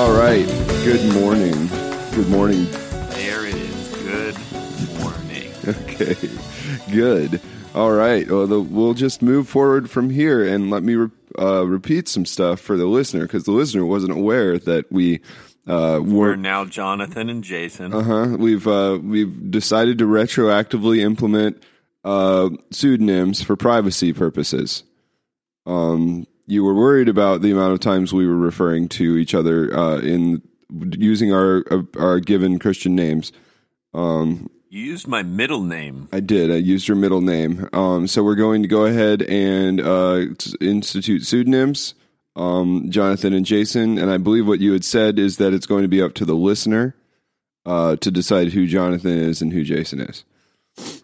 All right. Good morning. Good morning. There it is. Good morning. Okay. Good. All right. Well, the, we'll just move forward from here and let me re- uh, repeat some stuff for the listener because the listener wasn't aware that we uh, We're were. now Jonathan and Jason. Uh huh. We've uh, we've decided to retroactively implement uh, pseudonyms for privacy purposes. Um, you were worried about the amount of times we were referring to each other uh, in using our uh, our given Christian names. Um, You used my middle name. I did. I used your middle name. Um, so we're going to go ahead and uh, institute pseudonyms, um, Jonathan and Jason. And I believe what you had said is that it's going to be up to the listener uh, to decide who Jonathan is and who Jason is.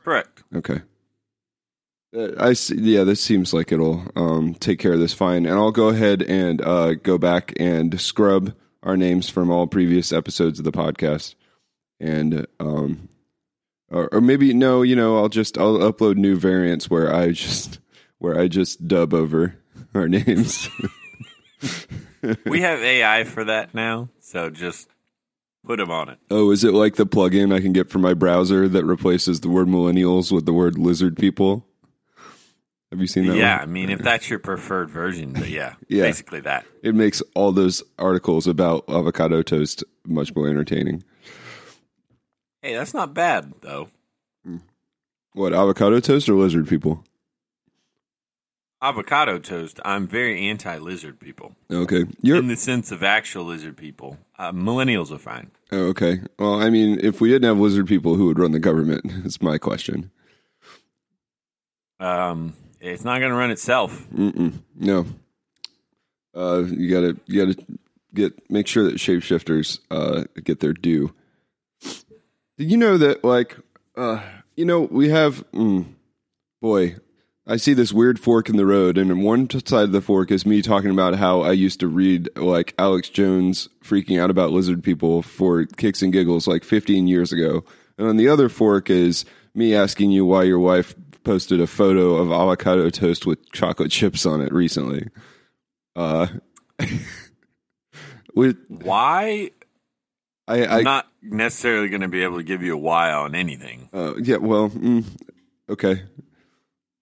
Correct. Okay. Uh, I see, yeah, this seems like it'll um, take care of this fine, and I'll go ahead and uh, go back and scrub our names from all previous episodes of the podcast, and um, or, or maybe no, you know, I'll just I'll upload new variants where I just where I just dub over our names. We have AI for that now, so just put them on it. oh, is it like the plugin I can get for my browser that replaces the word millennials with the word lizard people? Have you seen that? yeah, one? I mean, if that's your preferred version, but yeah, Yeah. basically that. it makes all those articles about avocado toast much more entertaining. Hey, that's not bad though. What avocado toast or lizard people? Avocado toast. I'm very anti-lizard people Okay, you're in the sense of actual lizard people. Uh, millennials are fine. oh, okay. Well, I mean, if we didn't have lizard people, who would run the government? Is my question. Um, it's not going to run itself. Mm-mm, no. Uh, you gotta you gotta get make sure that shapeshifters uh get their due. Did you know that like uh you know we have mm, boy I see this weird fork in the road, and one side of the fork is me talking about how I used to read like Alex Jones freaking out about lizard people for kicks and giggles like 15 years ago, and on the other fork is me asking you why your wife posted a photo of avocado toast with chocolate chips on it recently. Uh, with Why? I, I I'm not necessarily going to be able to give you a why on anything. uh, yeah, well, mm, okay,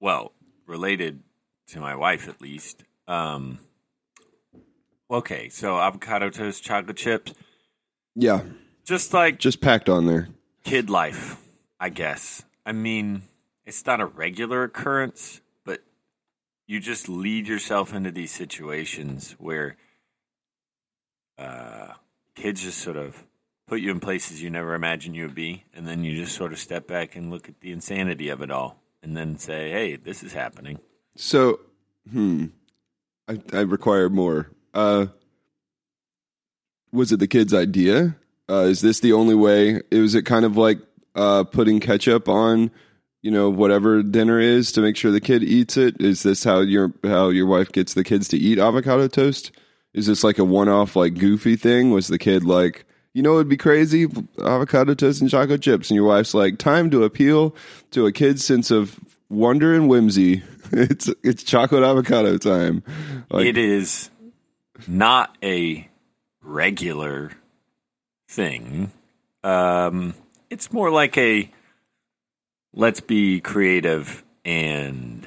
well, related to my wife at least. Um, okay, so avocado toast, chocolate chips, yeah, just like just packed on there. kid life, I guess. I mean, it's not a regular occurrence, but you just lead yourself into these situations where uh, kids just sort of put you in places you never imagined you would be, and then you just sort of step back and look at the insanity of it all, and then say, "Hey, this is happening." So, hmm, I, I require more. Uh, was it the kid's idea? Uh, is this the only way? Was it kind of like uh, putting ketchup on, you know, whatever dinner is to make sure the kid eats it? Is this how your how your wife gets the kids to eat avocado toast? Is this like a one off, like goofy thing? Was the kid like, you know, it'd be crazy avocado toast and chocolate chips, and your wife's like, time to appeal to a kid's sense of wonder and whimsy. It's it's chocolate avocado time. Like, it is not a regular thing. Um, it's more like a let's be creative and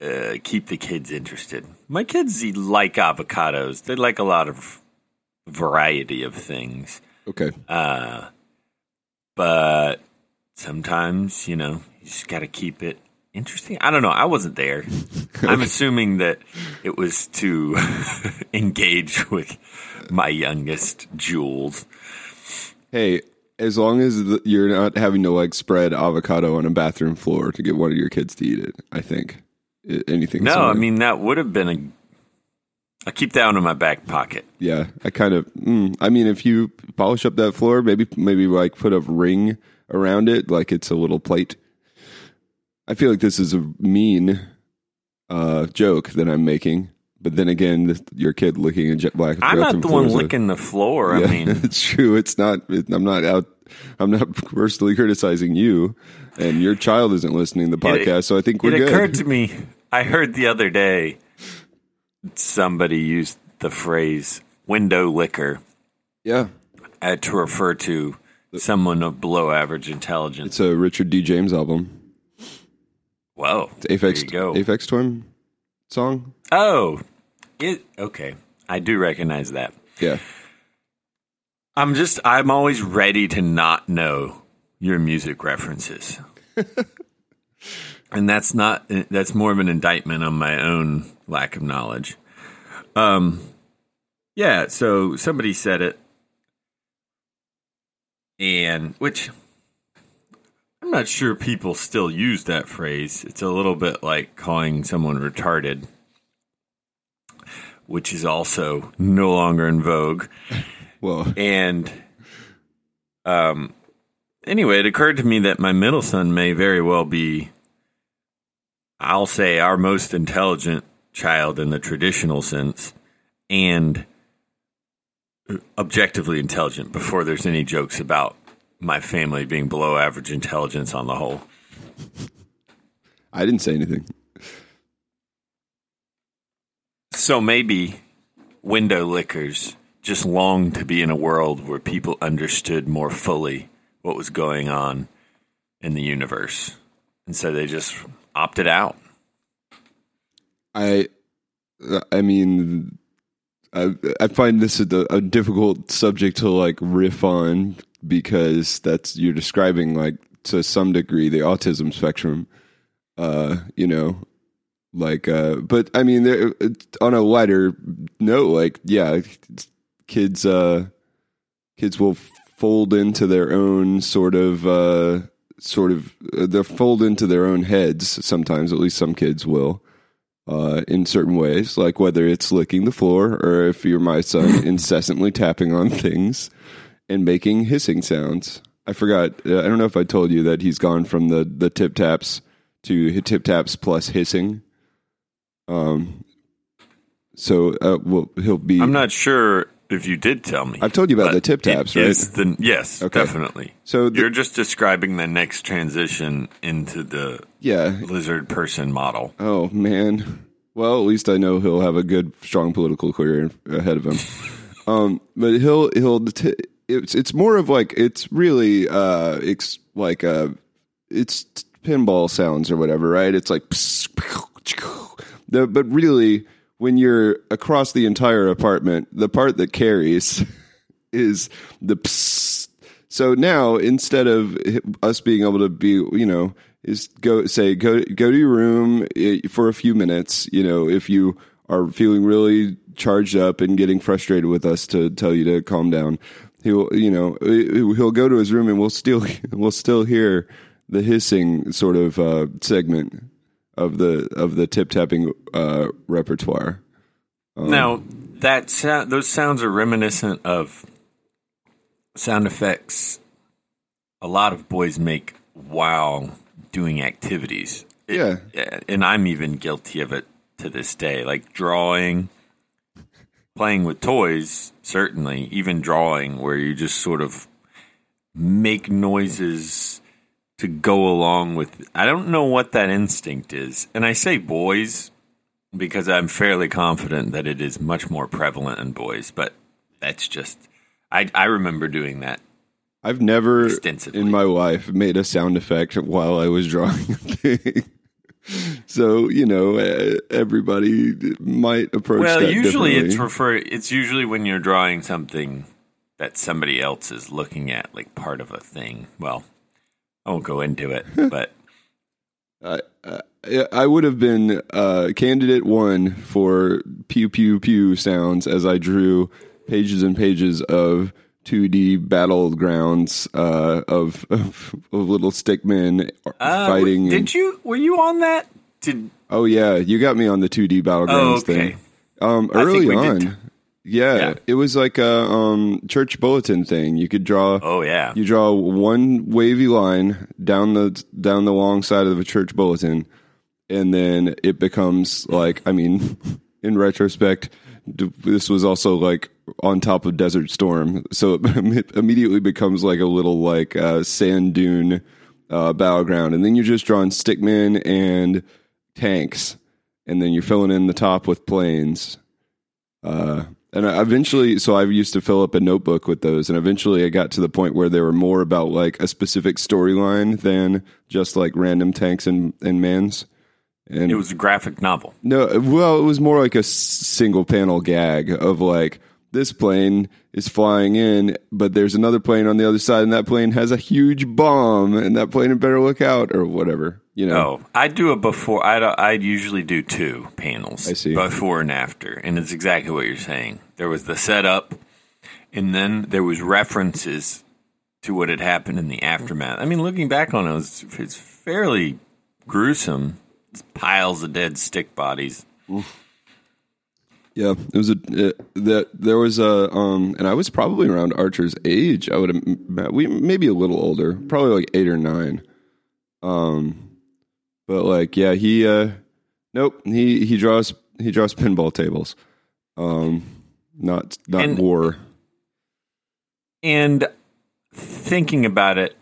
uh, keep the kids interested. My kids like avocados. They like a lot of variety of things. okay, Uh, but sometimes, you know, you just got to keep it interesting. I don't know. I wasn't there. I'm assuming that it was to engage with my youngest, Jules. hey, as long as the, you're not having to like spread avocado on a bathroom floor to get one of your kids to eat it, I think anything. No, I mean, that would have been a. I'll keep that one in my back pocket. yeah, I kind of. Mm, I mean, if you polish up that floor, maybe maybe like put a ring around it, like it's a little plate. I feel like this is a mean uh, joke that I'm making, but then again, this, your kid licking a jet black. I'm not the one licking the floor. Yeah, I mean, it's true. It's not. It, I'm not out. I'm not personally criticizing you, and your child isn't listening to the It- podcast. so I think we're it good. occurred to me. I heard the other day somebody used the phrase window licker Yeah, uh, to refer to someone of below average intelligence. it's a Richard D. James album. Whoa. It's Aphex, There you go. Aphex Twin song. Oh, it okay. I do recognize that. Yeah, I'm just I'm always ready to not know your music references. and that's not that's more of an indictment on my own lack of knowledge. Um yeah, so somebody said it and which I'm not sure people still use that phrase. It's a little bit like calling someone retarded, which is also no longer in vogue. well, And um, anyway, it occurred to me that my middle son may very well be, I'll say, our most intelligent child in the traditional sense, and objectively intelligent. Before there's any jokes about my family being below average intelligence on the whole. I didn't say anything. So maybe window lickers just longed to be in a world where people understood more fully what was going on in the universe. And so they just opted out. I, I mean, I I find this a, a difficult subject to like riff on because that's you're describing like to some degree the autism spectrum. Uh, you know, like uh, but I mean, there on a lighter note, like yeah, kids uh, kids will fold into their own sort of uh sort of uh, they'll fold into their own heads sometimes at least some kids will uh, in certain ways, like whether it's licking the floor or if you're my son, incessantly tapping on things and making hissing sounds. I forgot. Uh, I don't know if I told you that he's gone from the the tip taps to tip taps plus hissing. Um. So, uh, well, he'll be. I'm not sure if you did tell me. I've told you about the tip taps, right? the- yes, Okay. definitely. So, the, You're just describing the next transition into the yeah. lizard person model. Oh man. Well, at least I know he'll have a good, strong political career ahead of him. um, but he'll he'll t- it's it's more of like it's really uh it's like uh it's pinball sounds or whatever, right? It's like the but really when you're across the entire apartment, the part that carries is the psst. So now instead of us being able to be, you know, is go say go go to your room eh, for a few minutes, you know, if you are feeling really charged up and getting frustrated with us to tell you to calm down. He'll, you know, eh, he'll go to his room and we'll still we'll still hear the hissing sort of uh, segment of the of the tip tapping uh, repertoire. Now that sound, those sounds are reminiscent of sound effects a lot of boys make while doing activities. It- Yeah. yeah, and I'm even guilty of it to this day, like drawing, playing with toys. Certainly, even drawing, where you just sort of make noises to go along with. I don't know what that instinct is, and I say boys because I'm fairly confident that it is much more prevalent in boys, but that's just I I remember doing that. I've never in my life made a sound effect while I was drawing a thing. so you know, everybody might approach Well, usually it's refer it's usually when you're drawing something that somebody else is looking at like part of a thing. Well, I won't go into it, but I, I, I would have been uh, candidate one for pew pew pew sounds as I drew pages and pages of 2D battlegrounds uh, of, of of little stickmen uh, fighting. Did you were you on that? Did oh yeah, you got me on the 2D battlegrounds oh okay. thing. Um, early on, yeah, Yeah. it was like a um, church bulletin thing. You could draw. Oh yeah. You draw one wavy line down the down the long side of a church bulletin, and then it becomes like I mean, in retrospect, this was also like on top of Desert Storm, so it immediately becomes like a little like uh, sand dune uh, battleground, and then you're just drawing stickmen and tanks, and then you're filling in the top with planes. Uh, And I eventually, so I used to fill up a notebook with those, and eventually I got to the point where they were more about like a specific storyline than just like random tanks and, and mans. And It was a graphic novel. no, well, it was more like a single panel gag of like this plane is flying in, but there's another plane on the other side, and that plane has a huge bomb, and that plane had better look out or whatever. You know, Oh, I do it before. I I usually do two panels. I see. before and after, and it's exactly what you're saying. There was the setup, and then there was references to what had happened in the aftermath. I mean, looking back on it, it's, it's fairly gruesome. It's piles of dead stick bodies. Yeah, it was a uh, that there was a um, and I was probably around Archer's age. I would have we maybe a little older, probably like eight or nine. Um, but like yeah, he uh, nope he he draws he draws pinball tables, um, not not And- war. And thinking about it,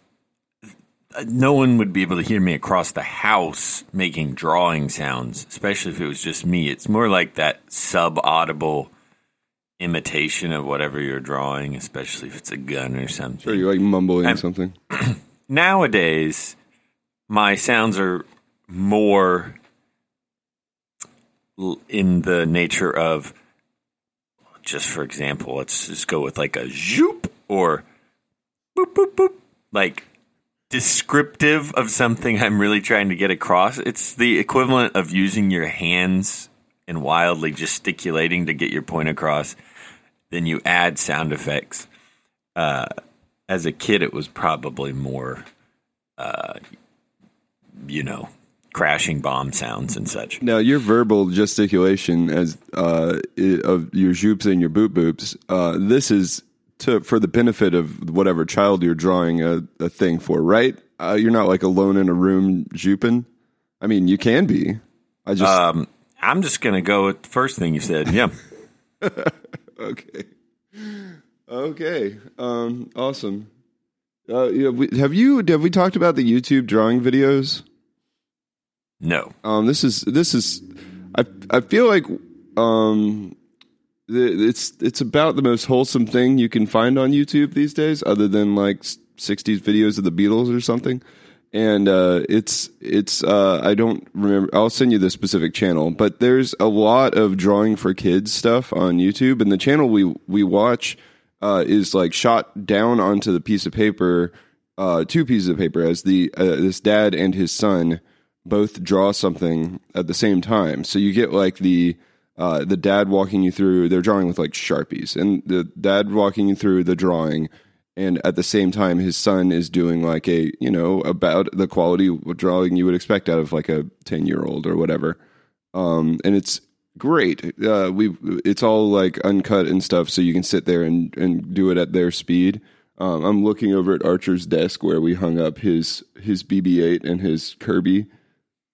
no one would be able to hear me across the house making drawing sounds, especially if it was just me. It's more like that sub audible imitation of whatever you're drawing, especially if it's a gun or something. Or you're like mumbling I'm- something. Nowadays, my sounds are more in the nature of, just for example, let's just go with like a zoop or boop, boop, boop, like descriptive of something I'm really trying to get across. It's the equivalent of using your hands and wildly gesticulating to get your point across. Then you add sound effects. Uh, as a kid, it was probably more, uh, you know, crashing bomb sounds and such. Now your verbal gesticulation as uh, of your zhoops and your boop boops. Uh, this is to for the benefit of whatever child you're drawing a, a thing for, right? Uh, you're not like alone in a room zooping. I mean, you can be. I just Um, I'm just gonna go with the first thing you said. Yeah, okay, okay, um, awesome. Uh, yeah, we, have you have we talked about the YouTube drawing videos? no, Um, this is this is, I I feel like um, it's it's about the most wholesome thing you can find on YouTube these days, other than like '60s videos of the Beatles or something. And uh, it's it's uh, I don't remember. I'll send you the specific channel, but there's a lot of drawing for kids stuff on YouTube, and the channel we we watch uh, is like shot down onto the piece of paper, uh, two pieces of paper, as the uh, this dad and his son both draw something at the same time. So you get like the uh, the dad walking you through. They're drawing with like sharpies, and the dad walking you through the drawing, and at the same time, his son is doing like a you know about the quality drawing you would expect out of like a ten year old or whatever. Um, and it's great. Uh, we it's all like uncut and stuff, so you can sit there and and do it at their speed. Um, I'm looking over at Archer's desk where we hung up his his BB-8 and his Kirby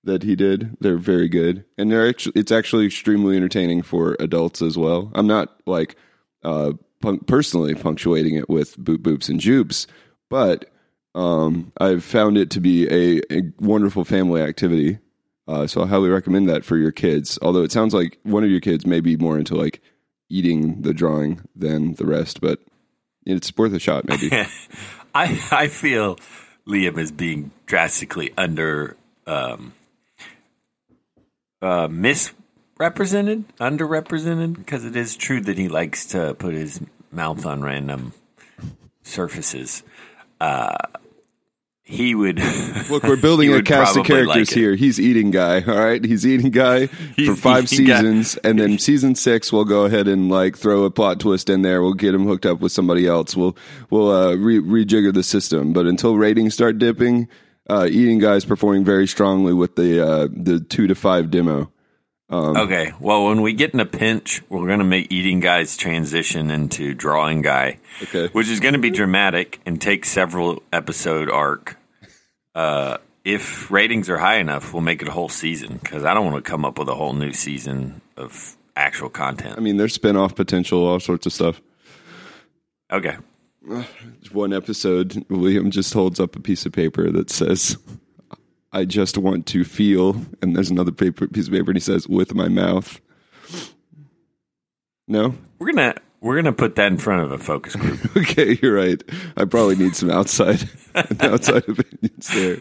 that he did. They're very good, and they're actually it's actually extremely entertaining for adults as well. I'm not like uh, pun- personally punctuating it with boop boops and joops, but um, I've found it to be a, a wonderful family activity. Uh, so I highly recommend that for your kids. Although it sounds like one of your kids may be more into like eating the drawing than the rest, but it's worth a shot. Maybe. I I feel Liam is being drastically under um, uh, misrepresented, underrepresented, because it is true that he likes to put his mouth on random surfaces. Uh, he would Look, we're building a cast of characters like here. He's eating guy, all right. He's eating guy for five eating guy. seasons, and then season six, we'll go ahead and like throw a plot twist in there. We'll get him hooked up with somebody else. We'll we'll uh, re- rejigger the system. But until ratings start dipping, uh, eating guy's performing very strongly with the uh, the two to five demo. Okay. Well, when we get in a pinch, we're going to make eating guy's transition into drawing guy, Okay. which is going to be dramatic and take several episode arc. Uh, if ratings are high enough, we'll make it a whole season because I don't want to come up with a whole new season of actual content. I mean, there's spin off potential, all sorts of stuff. Okay. One episode, William just holds up a piece of paper that says, I just want to feel. And there's another paper, piece of paper, and he says, with my mouth. No. We're gonna we're gonna put that in front of a focus group. Okay, you're right. I probably need some outside outside opinions there.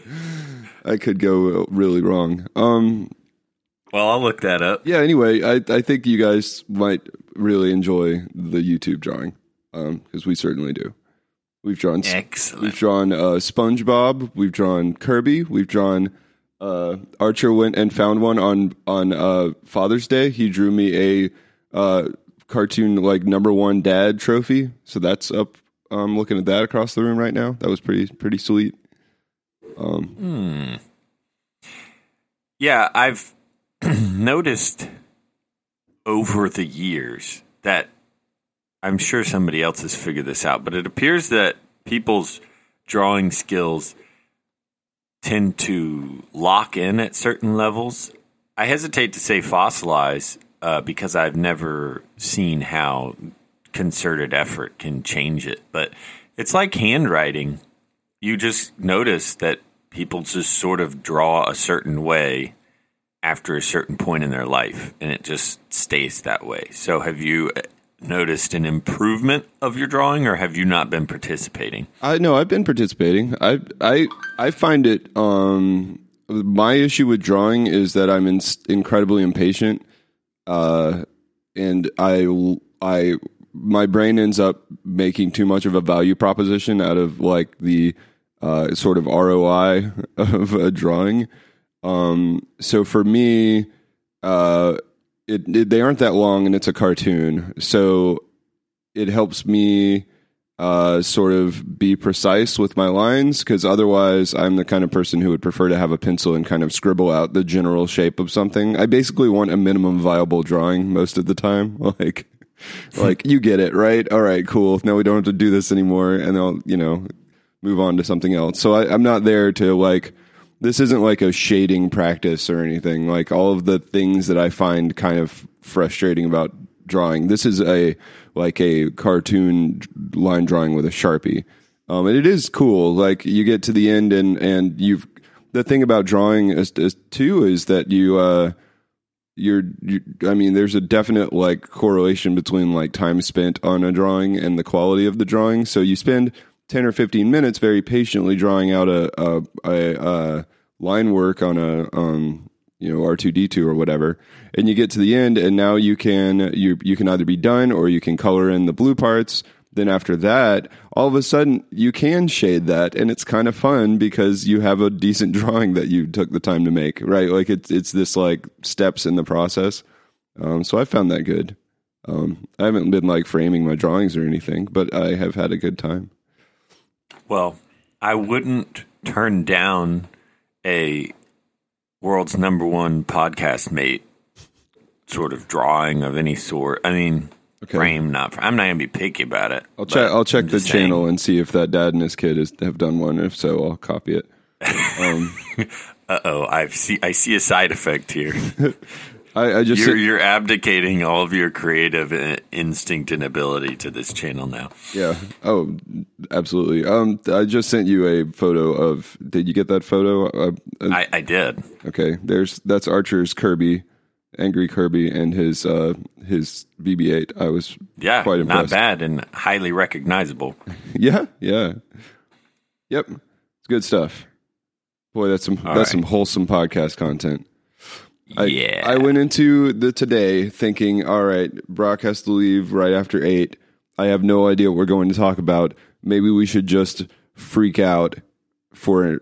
I could go really wrong. Um, well, I'll look that up. yeah. Anyway, I I think you guys might really enjoy the YouTube drawing because we certainly do. We've drawn excellent. We've drawn uh, SpongeBob. We've drawn Kirby. We've drawn uh, Archer went and found one on on uh, Father's Day. He drew me a uh, cartoon like number one dad trophy. So that's up. I'm looking at that across the room right now. That was pretty pretty sweet. Hmm. Yeah, I've noticed over the years that I'm sure somebody else has figured this out, but it appears that people's drawing skills tend to lock in at certain levels. I hesitate to say fossilize uh, because I've never seen how concerted effort can change it, but it's like handwriting you just notice that people just sort of draw a certain way after a certain point in their life and it just stays that way. So have you noticed an improvement of your drawing or have you not been participating? I know I've been participating. I I I find it. Um, my issue with drawing is that I'm in, incredibly impatient, uh, and I I my brain ends up making too much of a value proposition out of like the uh, sort of ROI of a drawing. Um, so for me, uh, it, it they aren't that long, and it's a cartoon, so it helps me uh, sort of be precise with my lines because otherwise I'm the kind of person who would prefer to have a pencil and kind of scribble out the general shape of something. I basically want a minimum viable drawing most of the time. Like, like you get it, right? All right, cool. Now we don't have to do this anymore, and I'll you know move on to something else. So I, I'm not there to like. This isn't like a shading practice or anything. Like all of the things that I find kind of frustrating about drawing. This is a like a cartoon line drawing with a sharpie, um, and it is cool. Like you get to the end, and and you've the thing about drawing is, is too is that you uh, you're you, I mean, there's a definite like correlation between like time spent on a drawing and the quality of the drawing. So you spend ten or fifteen minutes very patiently drawing out a a, a, a line work on a um, you know R2D2 or whatever. And you get to the end and now you can you you can either be done or you can color in the blue parts. Then after that all of a sudden you can shade that and it's kind of fun because you have a decent drawing that you took the time to make right? Like it's it's this like steps in the process. Um, so I found that good. Um, I haven't been like framing my drawings or anything but I have had a good time Well, I wouldn't turn down a world's number one podcast mate sort of drawing of any sort. I mean, Okay. frame not. I'm not gonna be picky about it. I'll check. I'll check the saying, channel and see if that dad and his kid is, have done one. If so, I'll copy it. Um, Uh oh, I see. I see a side effect here. I, I just You're you're abdicating all of your creative uh, instinct and ability to this channel now. yeah. Oh, absolutely. Um, I just sent you a photo of. Did you get that photo? Uh, uh, I, I did. okay. There's that's Archer's Kirby, angry Kirby, and his uh his BB-8. I was Yeah, quite impressed. not bad and highly recognizable. Yeah, yeah. Yep. It's good stuff. Boy, that's some All that's right. some wholesome podcast content. I, yeah, I went into the today thinking, all right, Brock has to leave right after eight. I have no idea what we're going to talk about. Maybe we should just freak out for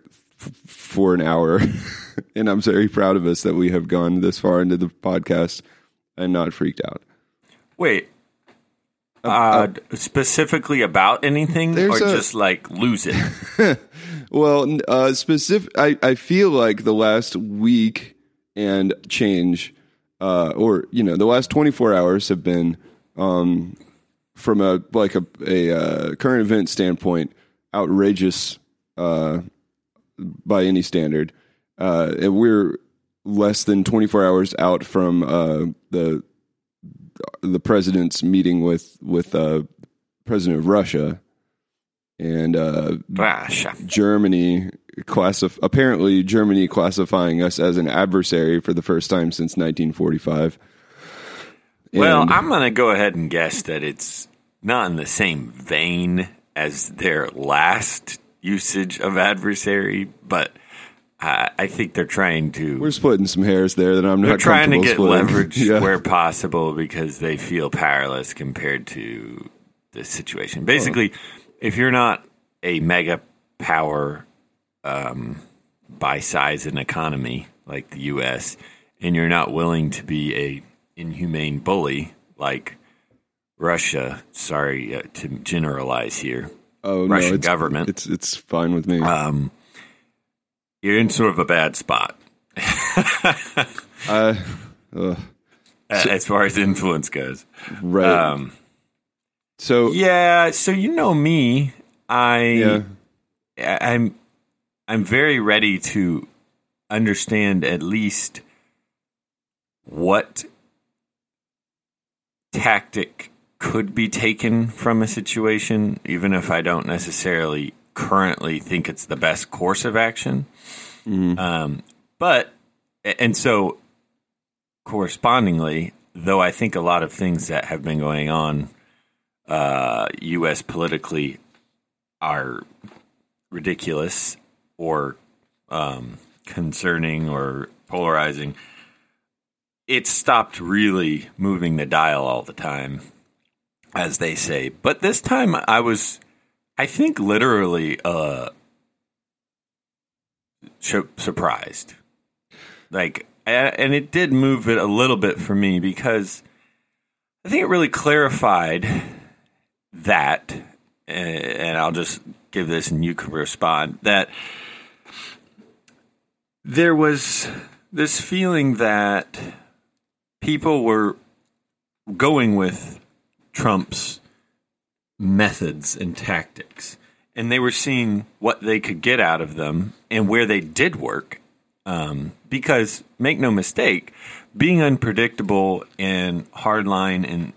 for an hour. and I'm very proud of us that we have gone this far into the podcast and not freaked out. Wait. Uh, specifically about anything, or a- just like lose it? Well, uh, specific. I, I feel like the last week and change, uh, or you know, the last twenty four hours have been, um, from a like a a uh, current event standpoint, outrageous uh, by any standard. Uh, and we're less than twenty four hours out from uh, the the president's meeting with with uh, president of Russia, and uh, Gosh, Germany classif- apparently Germany classifying us as an adversary for the first time since 1945. Well, I'm going to go ahead and guess that it's not in the same vein as their last usage of adversary, but I, I think they're trying to we're splitting some hairs there that I'm they're not trying to get splitting. leverage Yeah. where possible because they feel powerless compared to the situation. Basically, if you're not a mega power um, by size and economy like the U.S., and you're not willing to be a inhumane bully like Russia, sorry uh, to generalize here, oh, no, Russian it's, government, It's it's fine with me. um, you're in sort of a bad spot. uh, ugh, as far as influence goes. right. Um, so yeah, so you know me, I yeah. I'm I'm very ready to understand at least what tactic could be taken from a situation, even if I don't necessarily currently think it's the best course of action. Um, but and so correspondingly, though I think a lot of things that have been going on uh, U.S. politically are ridiculous or um, concerning or polarizing. it stopped really moving the dial all the time, as they say. But this time, I was, I think, literally uh, su- surprised. Like, and it did move it a little bit for me because I think it really clarified that, and I'll just give this and you can respond, that there was this feeling that people were going with Trump's methods and tactics, and they were seeing what they could get out of them and where they did work. Um, because make no mistake, being unpredictable and hardline and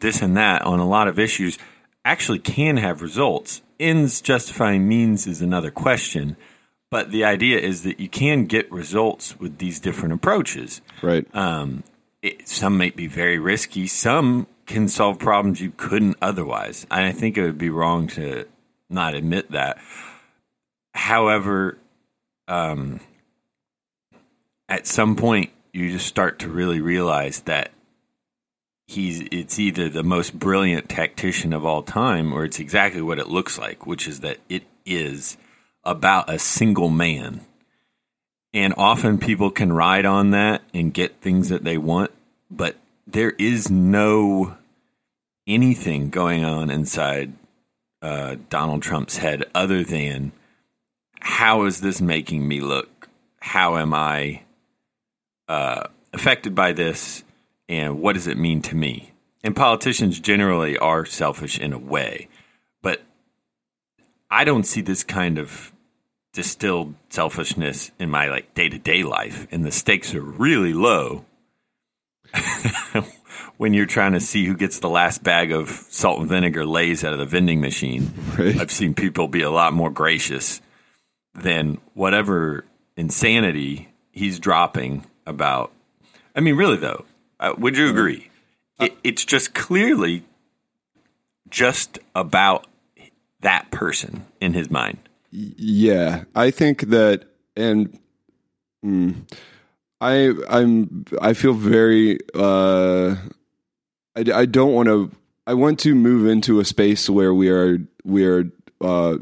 this and that on a lot of issues actually can have results. Ends justifying means is another question, but the idea is that you can get results with these different approaches. Right. Um, it, some may be very risky. Some can solve problems you couldn't otherwise. And I think it would be wrong to not admit that. However, um, at some point, you just start to really realize that he's it's either the most brilliant tactician of all time or it's exactly what it looks like, which is that it is about a single man. And often people can ride on that and get things that they want, but there is no anything going on inside uh, Donald Trump's head other than how is this making me look? How am I uh, affected by this? And what does it mean to me? And politicians generally are selfish in a way, but I don't see this kind of distilled selfishness in my like day to day life, and the stakes are really low when you're trying to see who gets the last bag of salt and vinegar Lay's out of the vending machine. Right. I've seen people be a lot more gracious than whatever insanity he's dropping about. I mean, really though, uh, would you agree? It, it's just clearly just about that person in his mind. Yeah, I think that, and mm, I I'm I feel very. Uh, I I don't want to. I want to move into a space where we are we are uh,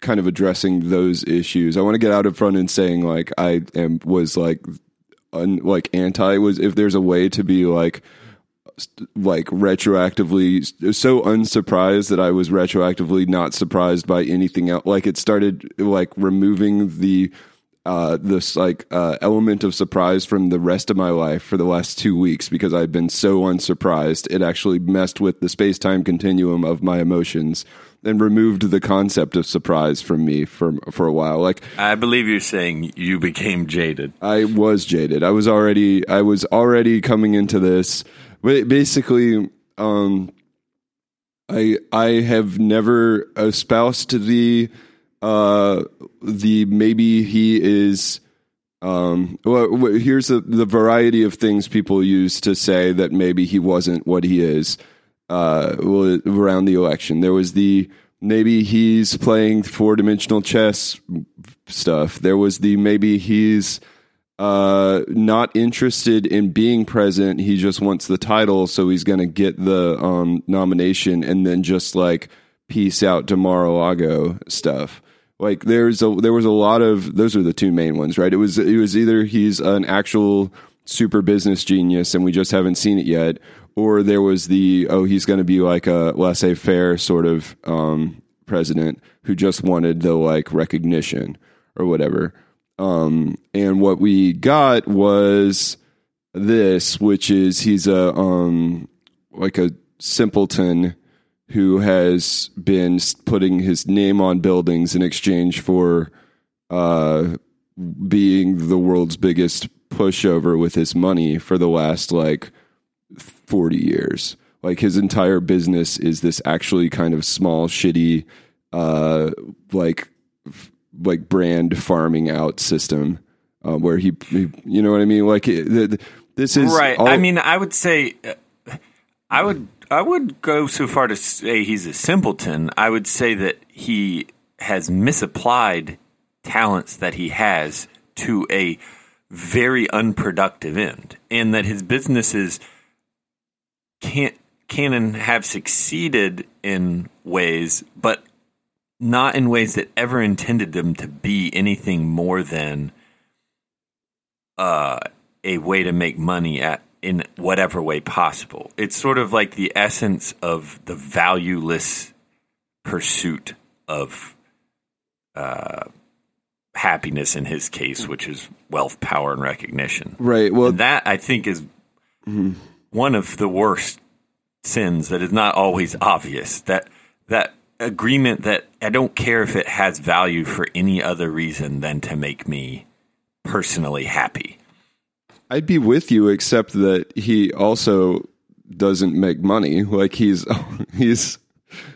kind of addressing those issues. I want to get out in front and saying like I am was like un, like anti was if there's a way to be like like retroactively so unsurprised that I was retroactively not surprised by anything else. Like it started like removing the uh, this like uh, element of surprise from the rest of my life for the last two weeks because I've been so unsurprised. It actually messed with the space time continuum of my emotions and removed the concept of surprise from me for for a while. Like I believe you're saying you became jaded. I was jaded. I was already I was already coming into this. Ba- Basically, um, I I have never espoused the uh, the maybe he is Um, well, here's the, the variety of things people use to say that maybe he wasn't what he is uh, around the election. There was the maybe he's playing four dimensional chess stuff. There was the maybe he's uh, not interested in being president. He just wants the title, so he's going to get the um, nomination and then just like peace out to Mar-a-Lago stuff. Like there's a there was a lot of those are the two main ones, right? It was it was either he's an actual super business genius and we just haven't seen it yet, or there was the oh he's going to be like a laissez faire sort of um, president who just wanted the like recognition or whatever. Um, and what we got was this, which is he's a um, like a simpleton who has been putting his name on buildings in exchange for uh, being the world's biggest pushover with his money for the last like 40 years. Like his entire business is this actually kind of small, shitty, uh, like like brand farming out system uh, where he, he, you know what I mean? Like it, the, this is right. all- I mean, I would say, uh, I would, I would go so far to say he's a simpleton. I would say that he has misapplied talents that he has to a very unproductive end, and that his businesses can't can and have succeeded in ways, but not in ways that ever intended them to be anything more than uh, a way to make money at in whatever way possible. It's sort of like the essence of the valueless pursuit of uh, happiness in his case, which is wealth, power, and recognition. right. Well, And that I think is one of the worst sins that is not always obvious. That that agreement that I don't care if it has value for any other reason than to make me personally happy. I'd be with you, except that he also doesn't make money. Like he's he's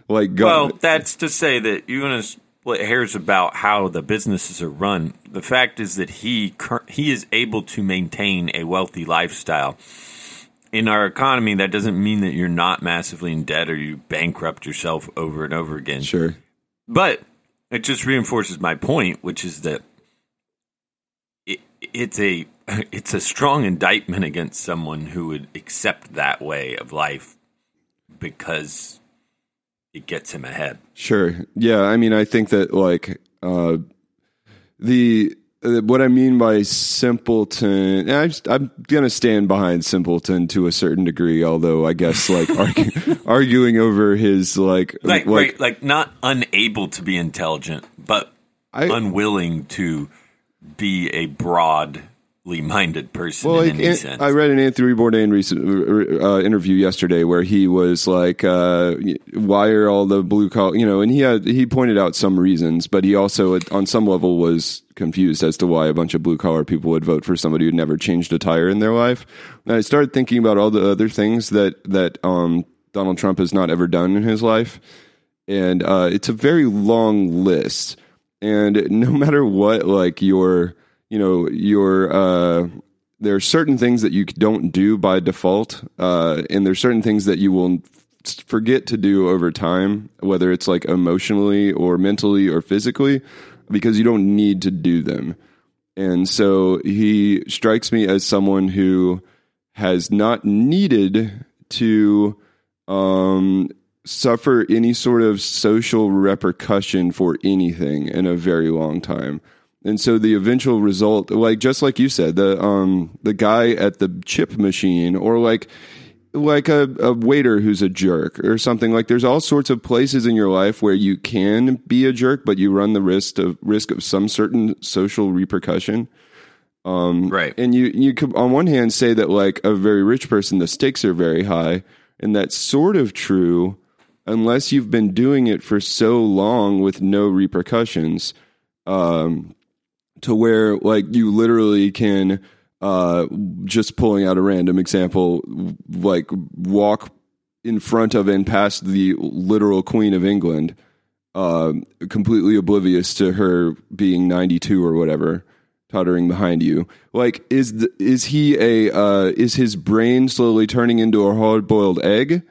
like go- Well, that's to say that you're going to split hairs about how the businesses are run. The fact is that he he is able to maintain a wealthy lifestyle. In our economy, that doesn't mean that you're not massively in debt or you bankrupt yourself over and over again. sure. But it just reinforces my point, which is that it, it's a it's a strong indictment against someone who would accept that way of life because it gets him ahead. Sure. Yeah. I mean, I think that like uh, the Uh, what I mean by simpleton, and I'm, I'm gonna stand behind simpleton to a certain degree. Although I guess like argue, arguing over his like Like like right, like not unable to be intelligent, but I- unwilling to be a broadly minded person Well, in like, any an- sense. I read an Anthony Bourdain recent uh, interview yesterday where he was like, uh, "Why are all the blue collar?" You know, and he had he pointed out some reasons, but he also, on some level, was confused as to why a bunch of blue collar people would vote for somebody who'd never changed a tire in their life. And I started thinking about all the other things that that um, Donald Trump has not ever done in his life, and uh, it's a very long list. And no matter what, like your, you know, your, uh, there are certain things that you don't do by default, uh, and there's certain things that you will forget to do over time, whether it's like emotionally or mentally or physically, because you don't need to do them. And so he strikes me as someone who has not needed to um, suffer any sort of social repercussion for anything in a very long time. And so the eventual result, like just like you said, the um the guy at the chip machine, or like like a, a waiter who's a jerk or something. Like there's all sorts of places in your life where you can be a jerk but you run the risk of risk of some certain social repercussion. Um right. and you you could on one hand say that like a very rich person the stakes are very high and that's sort of true unless you've been doing it for so long with no repercussions. Um to where like you literally can uh just pulling out a random example like walk in front of and past the literal queen of england um completely oblivious to her being 92 or whatever tottering behind you. Like, is the, is he a uh, is his brain slowly turning into a hard boiled egg?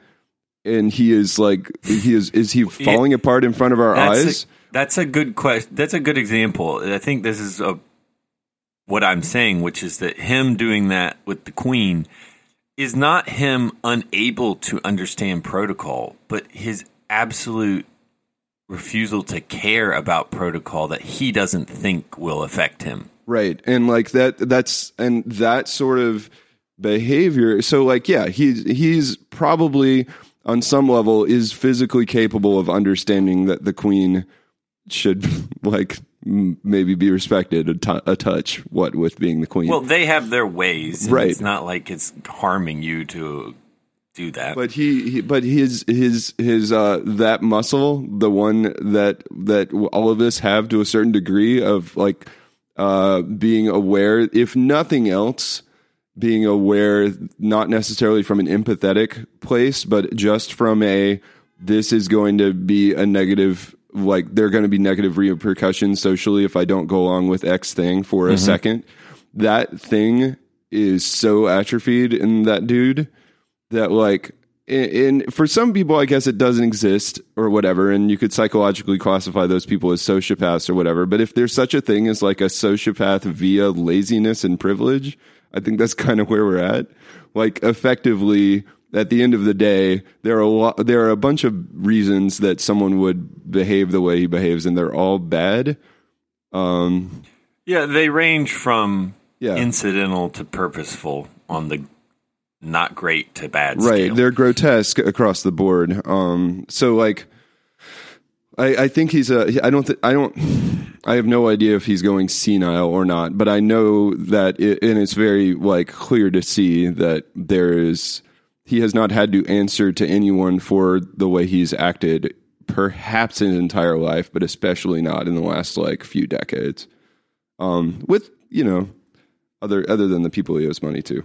And he is like he is is he falling apart in front of our eyes? A, that's a good question. That's a good example. I think this is a, what I'm saying, which is that him doing that with the queen is not him unable to understand protocol, but his absolute refusal to care about protocol that he doesn't think will affect him. Right. And like that that's and that sort of behavior. So like yeah, he's he's probably on some level is physically capable of understanding that the queen should like maybe be respected a, t- a touch what with being the queen. Well, they have their ways. Right. It's not like it's harming you to do that. but he, he but his his his uh that muscle the one that that all of us have to a certain degree of like uh being aware if nothing else being aware not necessarily from an empathetic place but just from a this is going to be a negative like there are going to be negative repercussions socially if i don't go along with x thing for a mm-hmm. second. That thing is so atrophied in that dude that like in for some people i guess it doesn't exist or whatever and you could psychologically classify those people as sociopaths or whatever but if there's such a thing as like a sociopath via laziness and privilege i think that's kind of where we're at. Like effectively at the end of the day there are a lot there are a bunch of reasons that someone would behave the way he behaves and they're all bad um yeah, they range from Yeah. incidental to purposeful on the not great to bad right scale. they're grotesque across the board um so like i i think he's a i don't th- i don't i have no idea if he's going senile or not but i know that it, and it's very like clear to see that there is he has not had to answer to anyone for the way he's acted perhaps his entire life but especially not in the last like few decades um with you know other other than the people he owes money to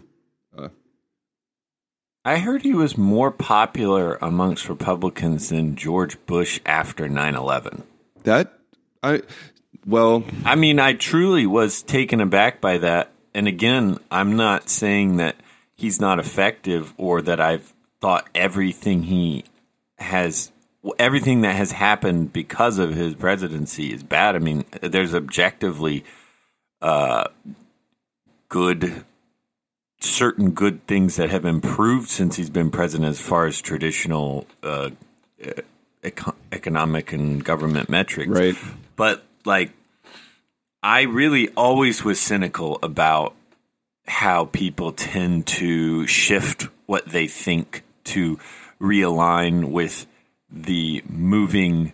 I heard he was more popular amongst Republicans than George Bush after 9 11. that i well I mean, I truly was taken aback by that. And again, I'm not saying that he's not effective or that I've thought everything he has, everything that has happened because of his presidency is bad. I mean, there's objectively uh, good, certain good things that have improved since he's been president as far as traditional uh, eco- economic and government metrics right but like I really always was cynical about how people tend to shift what they think to realign with the moving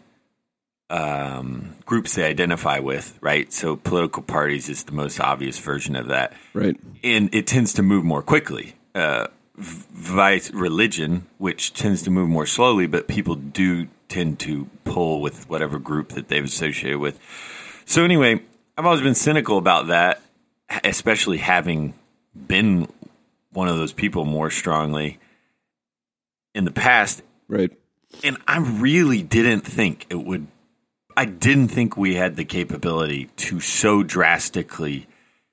um, groups they identify with, right? So political parties is the most obvious version of that right and it tends to move more quickly. Uh, vice religion, which tends to move more slowly, but people do tend to pull with whatever group that they've associated with. So anyway, I've always been cynical about that, especially having been one of those people more strongly in the past. right And I really didn't think it would. I didn't think we had the capability to so drastically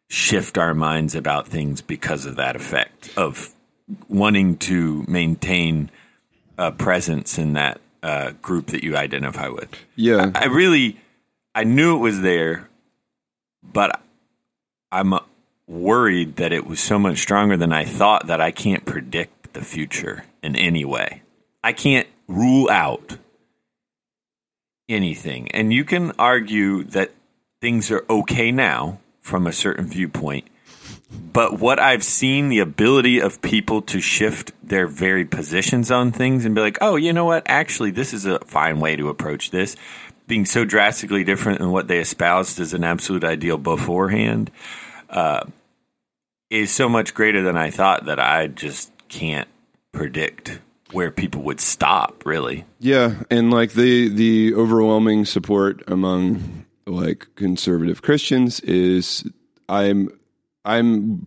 shift our minds about things because of that effect of wanting to maintain a presence in that uh, group that you identify with. yeah I really, I knew it was there, but I'm worried that it was so much stronger than I thought that I can't predict the future in any way. I can't rule out anything. And you can argue that things are okay now from a certain viewpoint. But what I've seen, the ability of people to shift their very positions on things and be like, oh, you know what? Actually, this is a fine way to approach this, being so drastically different than what they espoused as an absolute ideal beforehand, uh, is so much greater than I thought that I just can't predict where people would stop, really. Yeah, and like the the overwhelming support among like conservative Christians is I'm I'm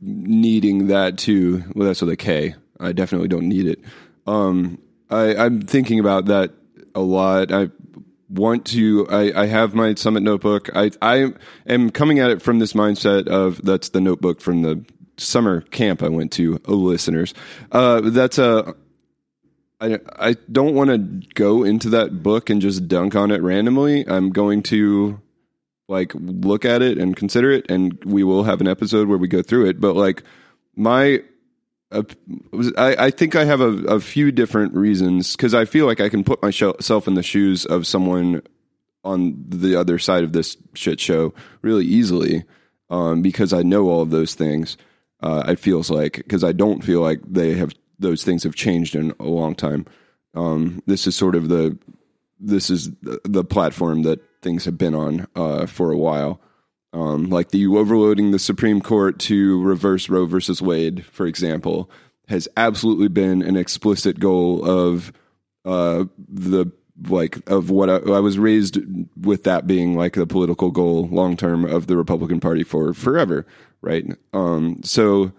needing that too. Well, that's with a K. I definitely don't need it. Um, I, I'm thinking about that a lot. I want to. I, I have my summit notebook. I I am coming at it from this mindset of that's the notebook from the summer camp I went to. Oh, listeners, uh, that's a. I, I don't want to go into that book and just dunk on it randomly. I'm going to like look at it and consider it, and we will have an episode where we go through it. But like my I, I think I have a, a few different reasons because I feel like I can put myself in the shoes of someone on the other side of this shit show really easily um, because I know all of those things. Uh, it feels like because I don't feel like they have those things have changed in a long time. Um, this is sort of the this is the, the platform that things have been on uh, for a while. Um, like the overloading the Supreme Court to reverse Roe versus Wade, for example, has absolutely been an explicit goal of uh, the like of what I, I, was raised with that being like the political goal long term of the Republican Party for forever, right? Um, so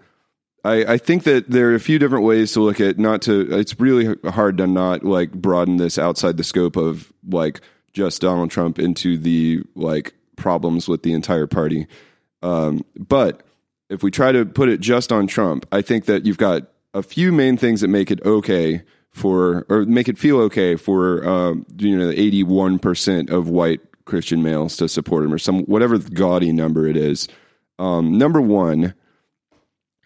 I, I think that there are a few different ways to look at not to it's really hard to not like broaden this outside the scope of like just Donald Trump into the like problems with the entire party. Um, but if we try to put it just on Trump, I think that you've got a few main things that make it okay for or make it feel okay for um, you know the eighty one percent of white Christian males to support him or some whatever gaudy number it is. Um, number one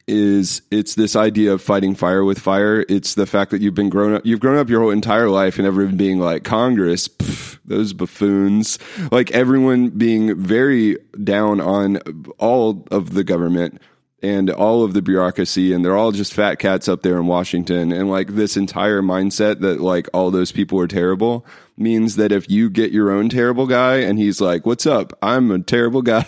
is it's this idea of fighting fire with fire. It's the fact that you've been grown up, you've grown up your whole entire life and everyone being like Congress, pff, those buffoons, like everyone being very down on all of the government and all of the bureaucracy and they're all just fat cats up there in Washington and like this entire mindset that like all those people are terrible means that if you get your own terrible guy and he's like, "What's up? I'm a terrible guy."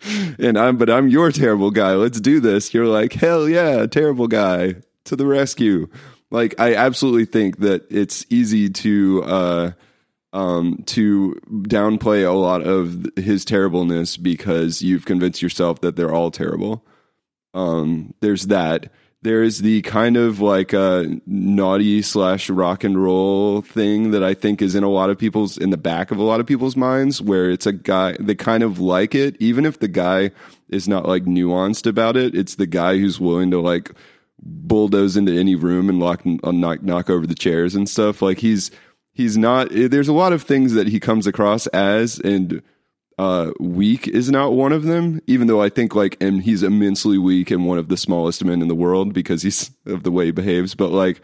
and I'm but I'm your terrible guy. Let's do this. You're like, "Hell yeah, terrible guy to the rescue." Like I absolutely think that it's easy to uh um, to downplay a lot of his terribleness because you've convinced yourself that they're all terrible. Um, there's that. There's the kind of like uh, naughty slash rock and roll thing that I think is in a lot of people's in the back of a lot of people's minds, where it's a guy they kind of like it, even if the guy is not like nuanced about it. It's the guy who's willing to like bulldoze into any room and lock uh, knock knock over the chairs and stuff. Like he's he's not. There's a lot of things that he comes across as and uh, weak is not one of them, even though I think like, and he's immensely weak and one of the smallest men in the world because he's of the way he behaves. But like,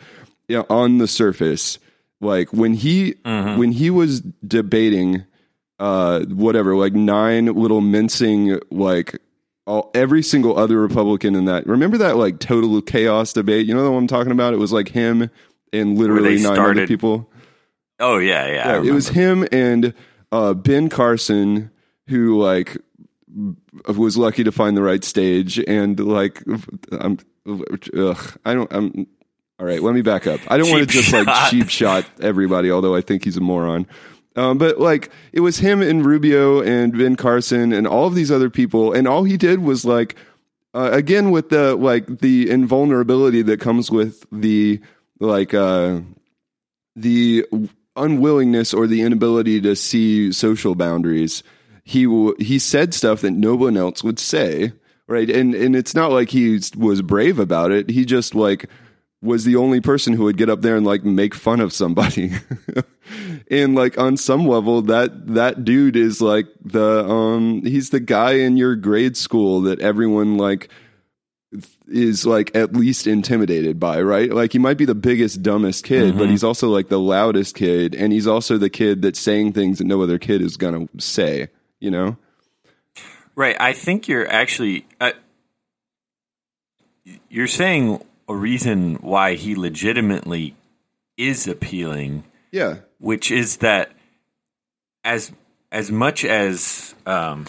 yeah, on the surface, like when he mm-hmm. when he was debating, uh, whatever, like nine little mincing like all every single other Republican in that. Remember that like total chaos debate? You know what I'm talking about? It was like him and literally nine started, other people. Oh yeah, yeah. yeah it was him and uh, Ben Carson who like was lucky to find the right stage and like I'm ugh, I don't I'm all right, let me back up. I don't want to just shot. like cheap shot everybody, although I think he's a moron. Um, but like it was him and Rubio and Ben Carson and all of these other people, and all he did was like uh, again with the like the invulnerability that comes with the like uh, the unwillingness or the inability to see social boundaries he he said stuff that no one else would say, right? And and it's not like he was brave about it. He just like was the only person who would get up there and like make fun of somebody. and like on some level that that dude is like the um he's the guy in your grade school that everyone like is like at least intimidated by, right? Like he might be the biggest, dumbest kid, mm-hmm. but he's also like the loudest kid, and he's also the kid that's saying things that no other kid is gonna say you know? Right. I think you're actually uh, you're saying a reason why he legitimately is appealing. Yeah. Which is that as as much as um,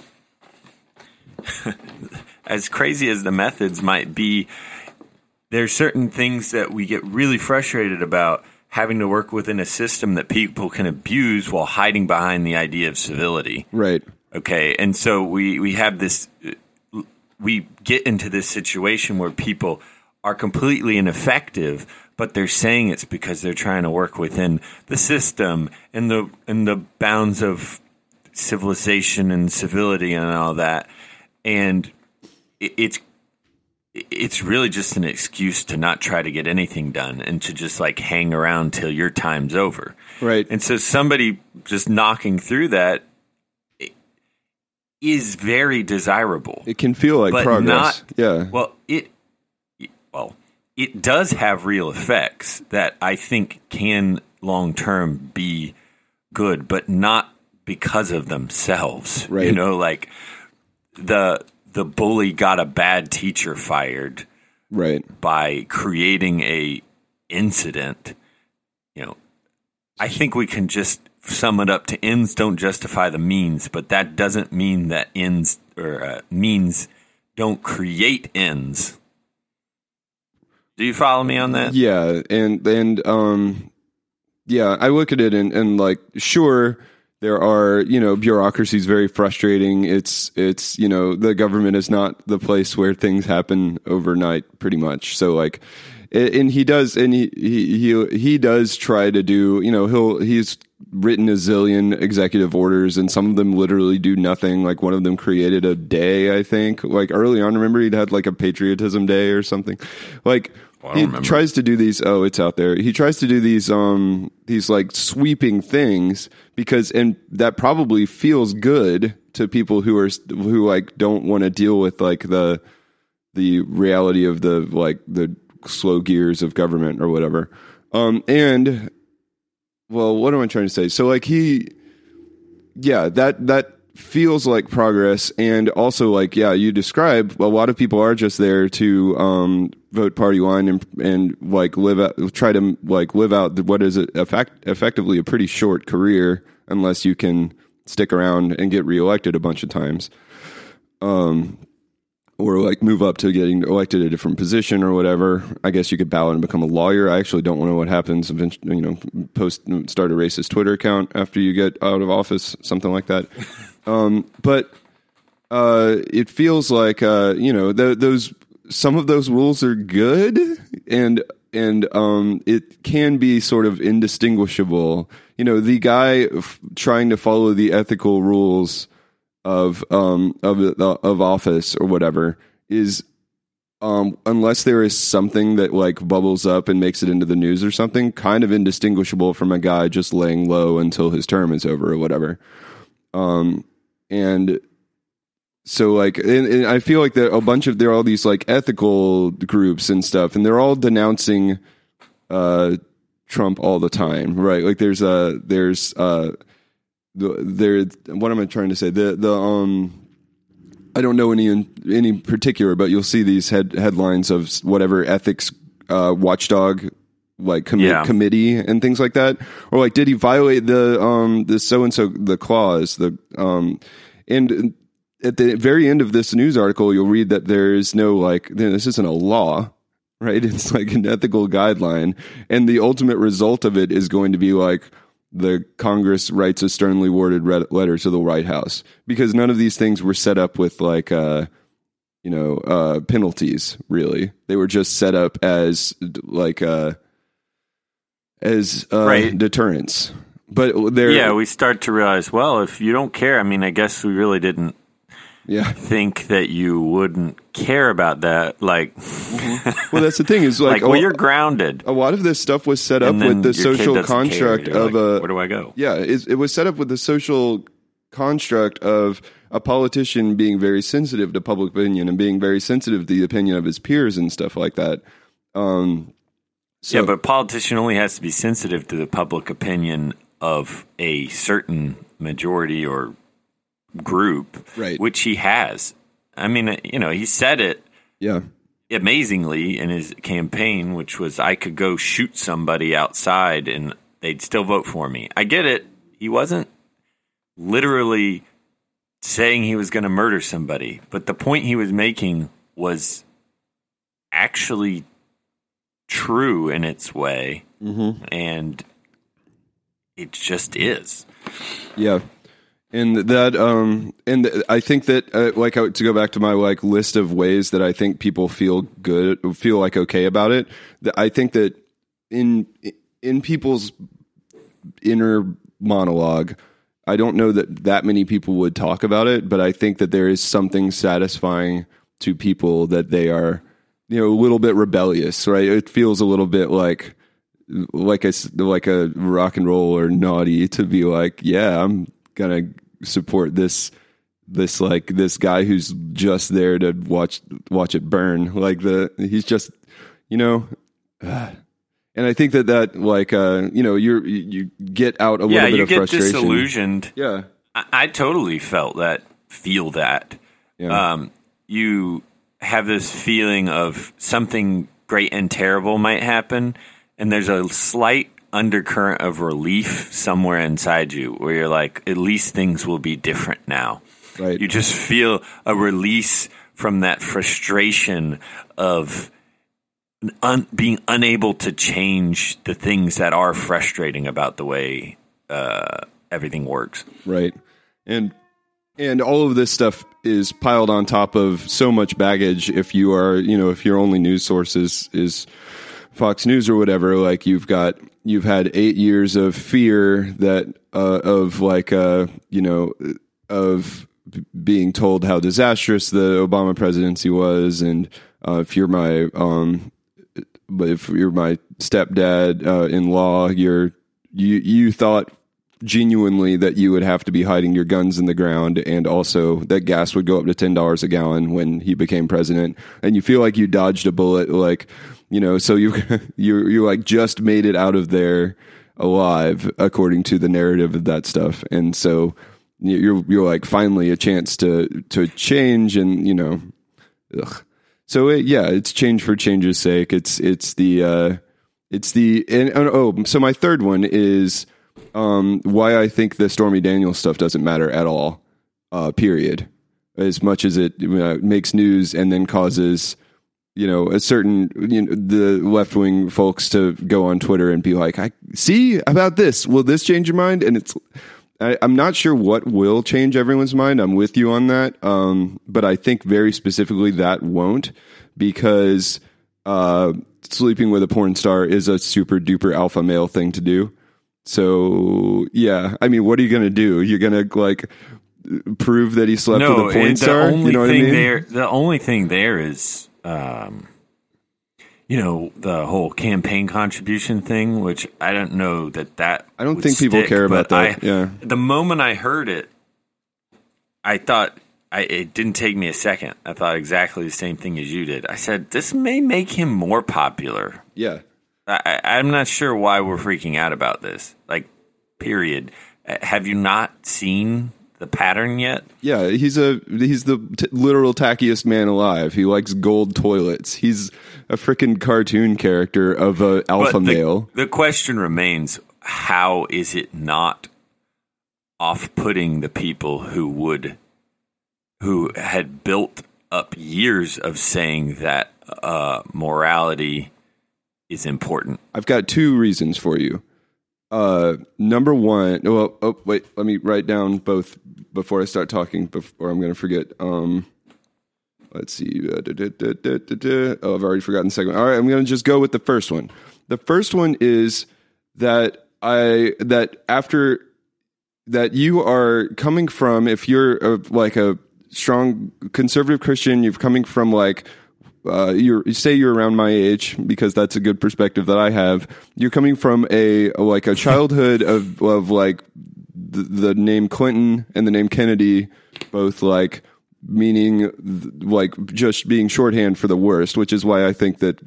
as crazy as the methods might be, there's certain things that we get really frustrated about having to work within a system that people can abuse while hiding behind the idea of civility. Right. Okay, and so we we have this. We get into this situation where people are completely ineffective but they're saying it's because they're trying to work within the system and the and the bounds of civilization and civility and all that. And it, it's it's really just an excuse to not try to get anything done and to just like hang around till your time's over. Right. And so somebody just knocking through that is very desirable. It can feel like progress. not yeah. Well, it well, it does have real effects that I think can long term be good, but not because of themselves. Right. You know, like the the bully got a bad teacher fired right. by creating a incident. You know, I think we can just sum it up to ends don't justify the means, but that doesn't mean that ends or uh, means don't create ends. Do you follow me on that? Yeah, and and um, yeah, I look at it and and like sure there are you know bureaucracies very frustrating. It's it's you know the government is not the place where things happen overnight, pretty much. So like. And he does, and he, he he he does try to do. You know, he'll he's written a zillion executive orders, and some of them literally do nothing. Like one of them created a day, I think. Like early on, remember he'd had like a patriotism day or something. Like don't he remember. tries to do these. Oh, it's out there. He tries to do these um these like sweeping things because, and that probably feels good to people who are who like don't want to deal with like the the reality of the like the slow gears of government or whatever. Um and well, what am I trying to say? So like he yeah, that that feels like progress and also like yeah, you describe a lot of people are just there to um vote party line and and like live out try to like live out what is effect, effectively a pretty short career unless you can stick around and get reelected a bunch of times. Um or like move up to getting elected a different position or whatever. I guess you could ballot and become a lawyer. I actually don't know what happens eventually, you know, post start a racist Twitter account after you get out of office, something like that. Um, but uh, it feels like uh, you know th- those some of those rules are good and and um, it can be sort of indistinguishable. You know, the guy f- trying to follow the ethical rules of um of of office or whatever is um unless there is something that like bubbles up and makes it into the news or something kind of indistinguishable from a guy just laying low until his term is over or whatever. Um and so like and, and i feel like that a bunch of there are all these like ethical groups and stuff and they're all denouncing uh trump all the time right? Like there's a there's uh the there what am I trying to say? The the um I don't know any in any particular but you'll see these head headlines of whatever ethics uh watchdog like commi- Yeah. committee and things like that. Or like did he violate the um the so and so the clause the um and at the very end of this news article you'll read that there is no like this isn't a law right? It's like an ethical guideline. And the ultimate result of it is going to be like the Congress writes a sternly worded letter to the White House because none of these things were set up with like uh you know uh penalties really they were just set up as like uh as uh Right. deterrents but they're Yeah, we start to realize, well, if you don't care, I mean, I guess we really didn't yeah think that you wouldn't care about that. Like, well that's the thing is like, like, well, a, you're grounded. a lot of this stuff was set up with the social construct of like, a Where do I go? Yeah, it, it was set up with the social construct of a politician being very sensitive to public opinion and being very sensitive to the opinion of his peers and stuff like that. Um, so, yeah, but a politician only has to be sensitive to the public opinion of a certain majority or group, Right. which he has. I mean, uh, you know, he said it yeah, amazingly in his campaign, which was I could go shoot somebody outside and they'd still vote for me. I get it. He wasn't literally saying he was going to murder somebody, but the point he was making was actually true in its way, mm-hmm. and it just is. yeah, and that um, and I think that uh, like to go back to my like list of ways that I think people feel good, feel like okay about it. that I think that in in people's inner monologue. I don't know that that many people would talk about it, but I think that there is something satisfying to people that they are, you know, a little bit rebellious, right? It feels a little bit like like a like a rock and roll or naughty to be like, yeah, I'm gonna support this this like this guy who's just there to watch watch it burn. Like the he's just you know. Uh, and I think that that like uh, you know you're you get out a yeah, little bit you of get frustration. disillusioned. Yeah, I, I totally felt that, feel that. yeah, Um, you have this feeling of something great and terrible might happen, and there's a slight undercurrent of relief somewhere inside you where you're like, at least things will be different now. right. You just feel a release from that frustration of un- being unable to change the things that are frustrating about the way uh, everything works. right and and all of this stuff is piled on top of so much baggage if you are you know if your only news source is is fox news or whatever like you've got you've had eight years of fear that uh, of like uh you know of being told how disastrous the obama presidency was and uh, if you're my um but if you're my stepdad uh, in law you're you you thought genuinely that you would have to be hiding your guns in the ground and also that gas would go up to $10 a gallon when he became president. And you feel like you dodged a bullet like you know so you you you like just made it out of there alive according to the narrative of that stuff and so you're you're like finally a chance to to change and you know ugh. so it, yeah it's change for change's sake it's it's the uh it's the and, and oh so my third one is um, why I think the Stormy Daniels stuff doesn't matter at all. Uh, period. As much as it uh, makes news and then causes, you know, a certain you know, the left wing folks to go on Twitter and be like, "I see about this. Will this change your mind?" And it's, I, I'm not sure what will change everyone's mind. I'm with you on that, um, but I think very specifically that won't because uh, sleeping with a porn star is a super duper alpha male thing to do. So yeah, I mean, what are you gonna do? You're gonna like prove that he slept no, with a porn star? You know what I mean? there, the only thing there is, um, you know, the whole campaign contribution thing, which I don't know that that. I don't think people care about that. I- yeah, The moment I heard it, I thought I, it didn't take me a second. I thought exactly the same thing as you did. I said this may make him more popular. yeah. I, I- I'm not sure why we're freaking out about this. Like, period. Uh, Have you not seen the pattern yet? Yeah, he's a he's the t- literal tackiest man alive. He likes gold toilets. He's a freaking cartoon character of a alpha the, male. The question remains: How is it not off-putting the people who would, who had built up years of saying that uh, morality is important? I've got two reasons for you. Uh, number one, well, oh wait, let me write down both before I start talking, before I'm going to forget. Um, let's see. Uh, da, da, da. Oh, I've already forgotten the second one. All right, I'm going to just go with the first one. The first one is that I that after that you are coming from if you're a, like a strong conservative Christian, you're coming from like uh, you're say you're around my age because that's a good perspective that I have. You're coming from a like a childhood of of like the, the name Clinton and the name Kennedy, both like meaning like just being shorthand for the worst, which is why I think that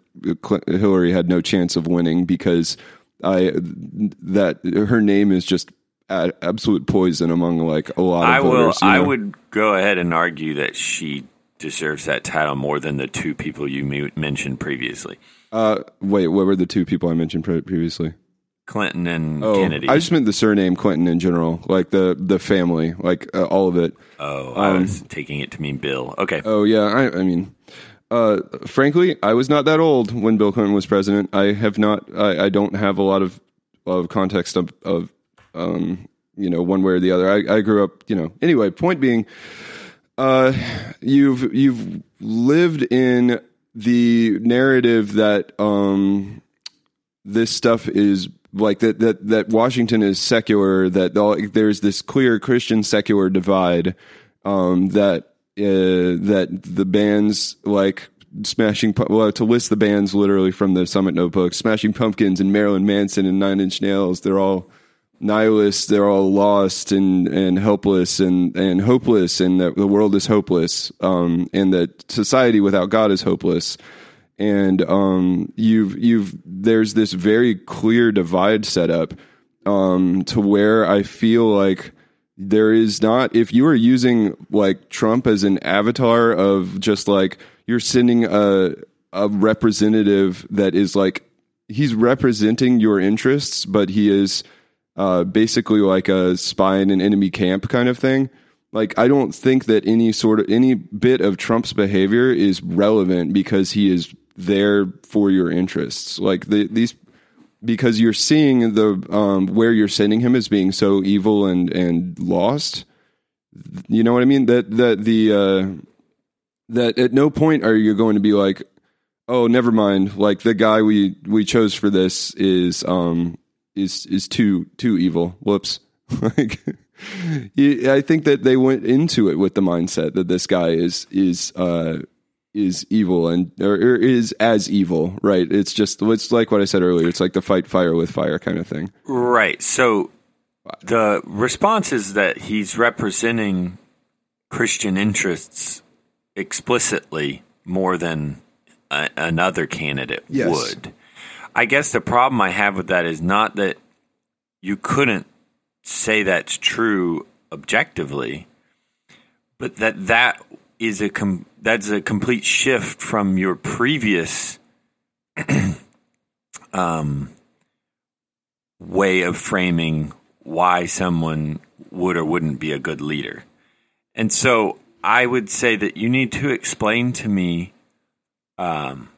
Cl- Hillary had no chance of winning because I that her name is just absolute poison among like a lot of I will. voters. you I would go ahead and argue that she deserves that title more than the two people you mentioned previously, Uh, wait, what were the two people I mentioned pre- previously? Clinton and Oh, Kennedy. I just meant the surname Clinton in general, like the the family, like uh, all of it. oh, I was taking it to mean Bill. Okay. Oh yeah, I, I mean, uh, frankly, I was not that old when Bill Clinton was president. I have not. I, I don't have a lot of of context of, of um, you know, one way or the other. I, I grew up, you know. Anyway, point being, uh, you've you've lived in the narrative that um this stuff is like that that that Washington is secular. That there's this clear Christian secular divide. Um, that uh, that the bands like Smashing well to list the bands literally from the Summit Notebook, Smashing Pumpkins and Marilyn Manson and Nine Inch Nails. They're all nihilists. They're all lost and and helpless and and hopeless, and that the world is hopeless, um, and that society without God is hopeless. And um, you've you've there's this very clear divide set up um, to where I feel like there is not if you are using like Trump as an avatar of just like you're sending a a representative that is like he's representing your interests, but he is uh, basically like a spy in an enemy camp kind of thing. Like I don't think that any sort of any bit of Trump's behavior is relevant because he is there for your interests. Like the, these because you're seeing the um, where you're sending him as being so evil and and lost. You know what I mean? That that the uh, that at no point are you going to be like, oh, never mind. Like the guy we we chose for this is um is is too too evil. Whoops. like I think that they went into it with the mindset that this guy is is uh is evil and or, or is as evil, right? It's just it's like what I said earlier. It's like the fight fire with fire kind of thing. Right. So the response is that he's representing Christian interests explicitly more than a, another candidate Yes. would. I guess the problem I have with that is not that you couldn't say that's true objectively, but that that is a com- that's a complete shift from your previous um, way of framing why someone would or wouldn't be a good leader. And so I would say that you need to explain to me um,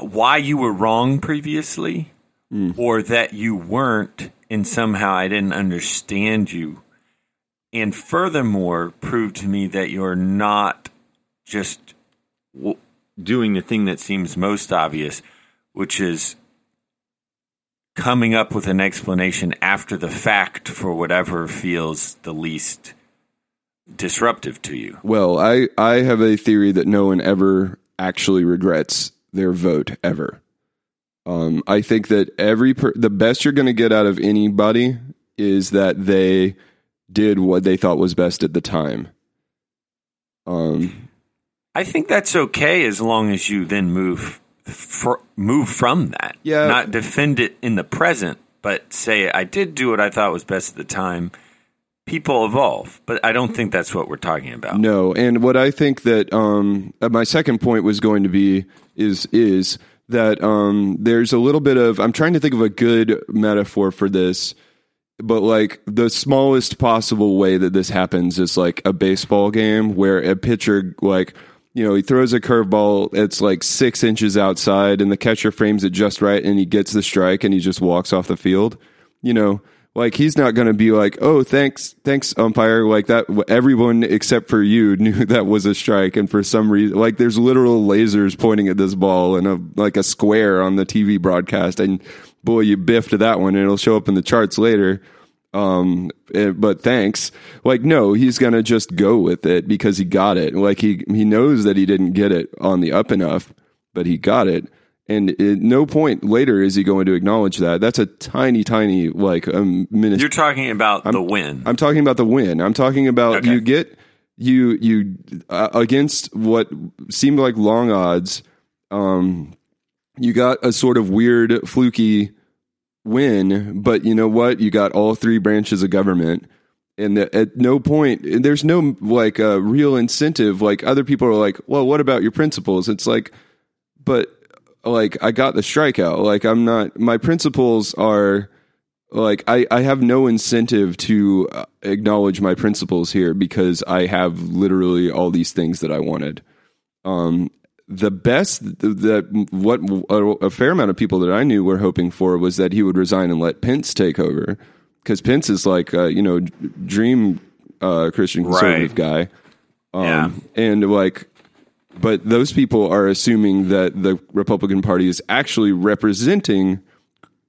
why you were wrong previously hmm. or that you weren't and somehow I didn't understand you. And furthermore, prove to me that you're not just w- doing the thing that seems most obvious, which is coming up with an explanation after the fact for whatever feels the least disruptive to you. Well, I I have a theory that no one ever actually regrets their vote ever. Um, I think that every per- the best you're going to get out of anybody is that they did what they thought was best at the time. Um, I think that's okay as long as you then move fr- move from that. Yeah. Not defend it in the present, but say I did do what I thought was best at the time. People evolve, but I don't think that's what we're talking about. No, and what I think that um, uh, my second point was going to be is is that um, there's a little bit of I'm trying to think of a good metaphor for this, but like the smallest possible way that this happens is like a baseball game where a pitcher like you know he throws a curveball it's like six inches outside and the catcher frames it just right and he gets the strike and he just walks off the field. You know, like he's not going to be like, "Oh, thanks, thanks umpire." Like that everyone except for you knew that was a strike and for some reason like there's literal lasers pointing at this ball and a like a square on the TV broadcast and boy, you biffed that one and it'll show up in the charts later. Um, eh, but thanks. Like, no, he's gonna just go with it because he got it. Like he he knows that he didn't get it on the up enough, but he got it. And at no point later is he going to acknowledge that. That's a tiny, tiny like a minute. You're talking about I'm, the win. I'm talking about the win. I'm talking about Okay. you get you you uh, against what seemed like long odds. Um, you got a sort of weird, fluky win, but you know what? You got all three branches of government. And that at no point, and there's no like uh, real incentive. Like other people are like, well, what about your principles? It's like, but like I got the strikeout. Like I'm not. My principles are like I, I have no incentive to uh, acknowledge my principles here because I have literally all these things that I wanted. Um, the best that what a, fair amount of people that I knew were hoping for was that he would resign and let Pence take over because Pence is like uh, you know dream uh, Christian conservative guy. Um, Yeah. and like but those people are assuming that the Republican Party is actually representing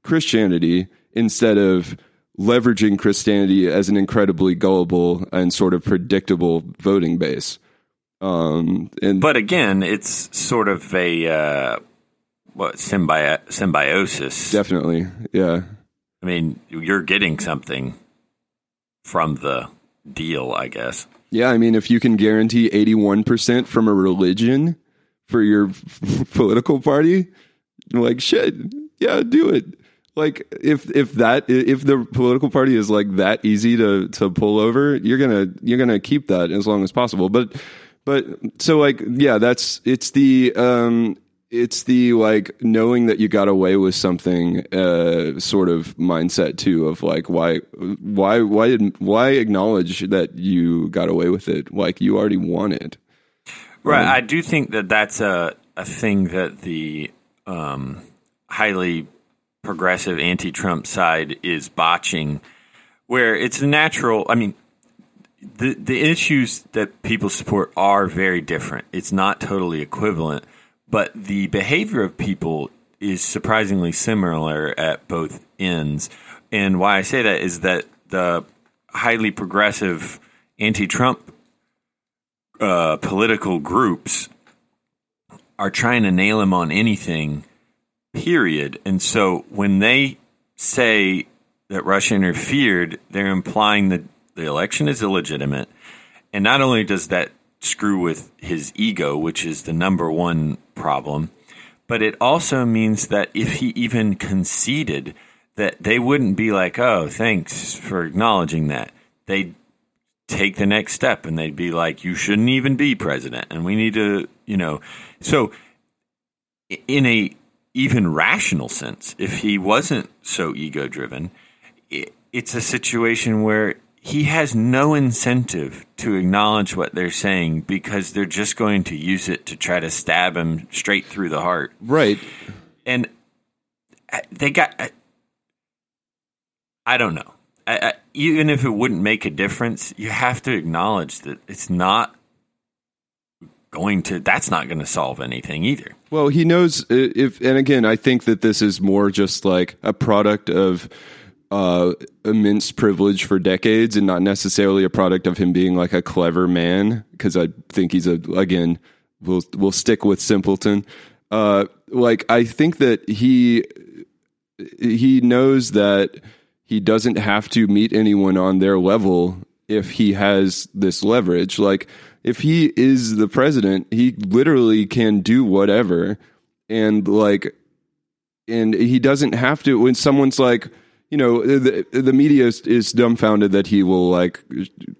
Christianity instead of leveraging Christianity as an incredibly gullible and sort of predictable voting base. Um, and But again, it's sort of a uh, what symbi- symbiosis. definitely, yeah, I mean, you're getting something from the deal, I guess. Yeah. I mean, if you can guarantee eighty-one percent from a religion for your political party, like shit, yeah, do it. Like if if that if the political party is like that easy to to pull over, you're gonna you're gonna keep that as long as possible. But but so like yeah, that's it's the um it's the like knowing that you got away with something uh sort of mindset too of like why why why didn't why acknowledge that you got away with it like you already won it Right. I do think that that's a, a thing that the um, highly progressive anti Trump side is botching, where it's a natural. I mean, the, the issues that people support are very different. It's not totally equivalent, but the behavior of people is surprisingly similar at both ends. And why I say that is that the highly progressive anti Trump uh, political groups are trying to nail him on anything, period. And so when they say that Russia interfered, they're implying that the election is illegitimate. And not only does that screw with his ego, which is the number one problem, but it also means that if he even conceded, that they wouldn't be like, "Oh, thanks for acknowledging that." They'd take the next step and they'd be like, "You shouldn't even be president," and we need to, you know, so in a even rational sense, if he wasn't so ego driven, it, it's a situation where he has no incentive to acknowledge what they're saying because they're just going to use it to try to stab him straight through the heart. right And uh, they got, I, I don't know. I, I, even if it wouldn't make a difference, you have to acknowledge that it's not going to, that's not going to solve anything either. Well, he knows uh, if, and again, I think that this is more just like a product of uh, immense privilege for decades, and not necessarily a product of him being like a clever man. Because I think he's a again, we'll we'll stick with simpleton. Uh, like I think that he he knows that he doesn't have to meet anyone on their level if he has this leverage. Like if he is the president, he literally can do whatever and like and he doesn't have to when someone's like you know the, the media is, is dumbfounded that he will like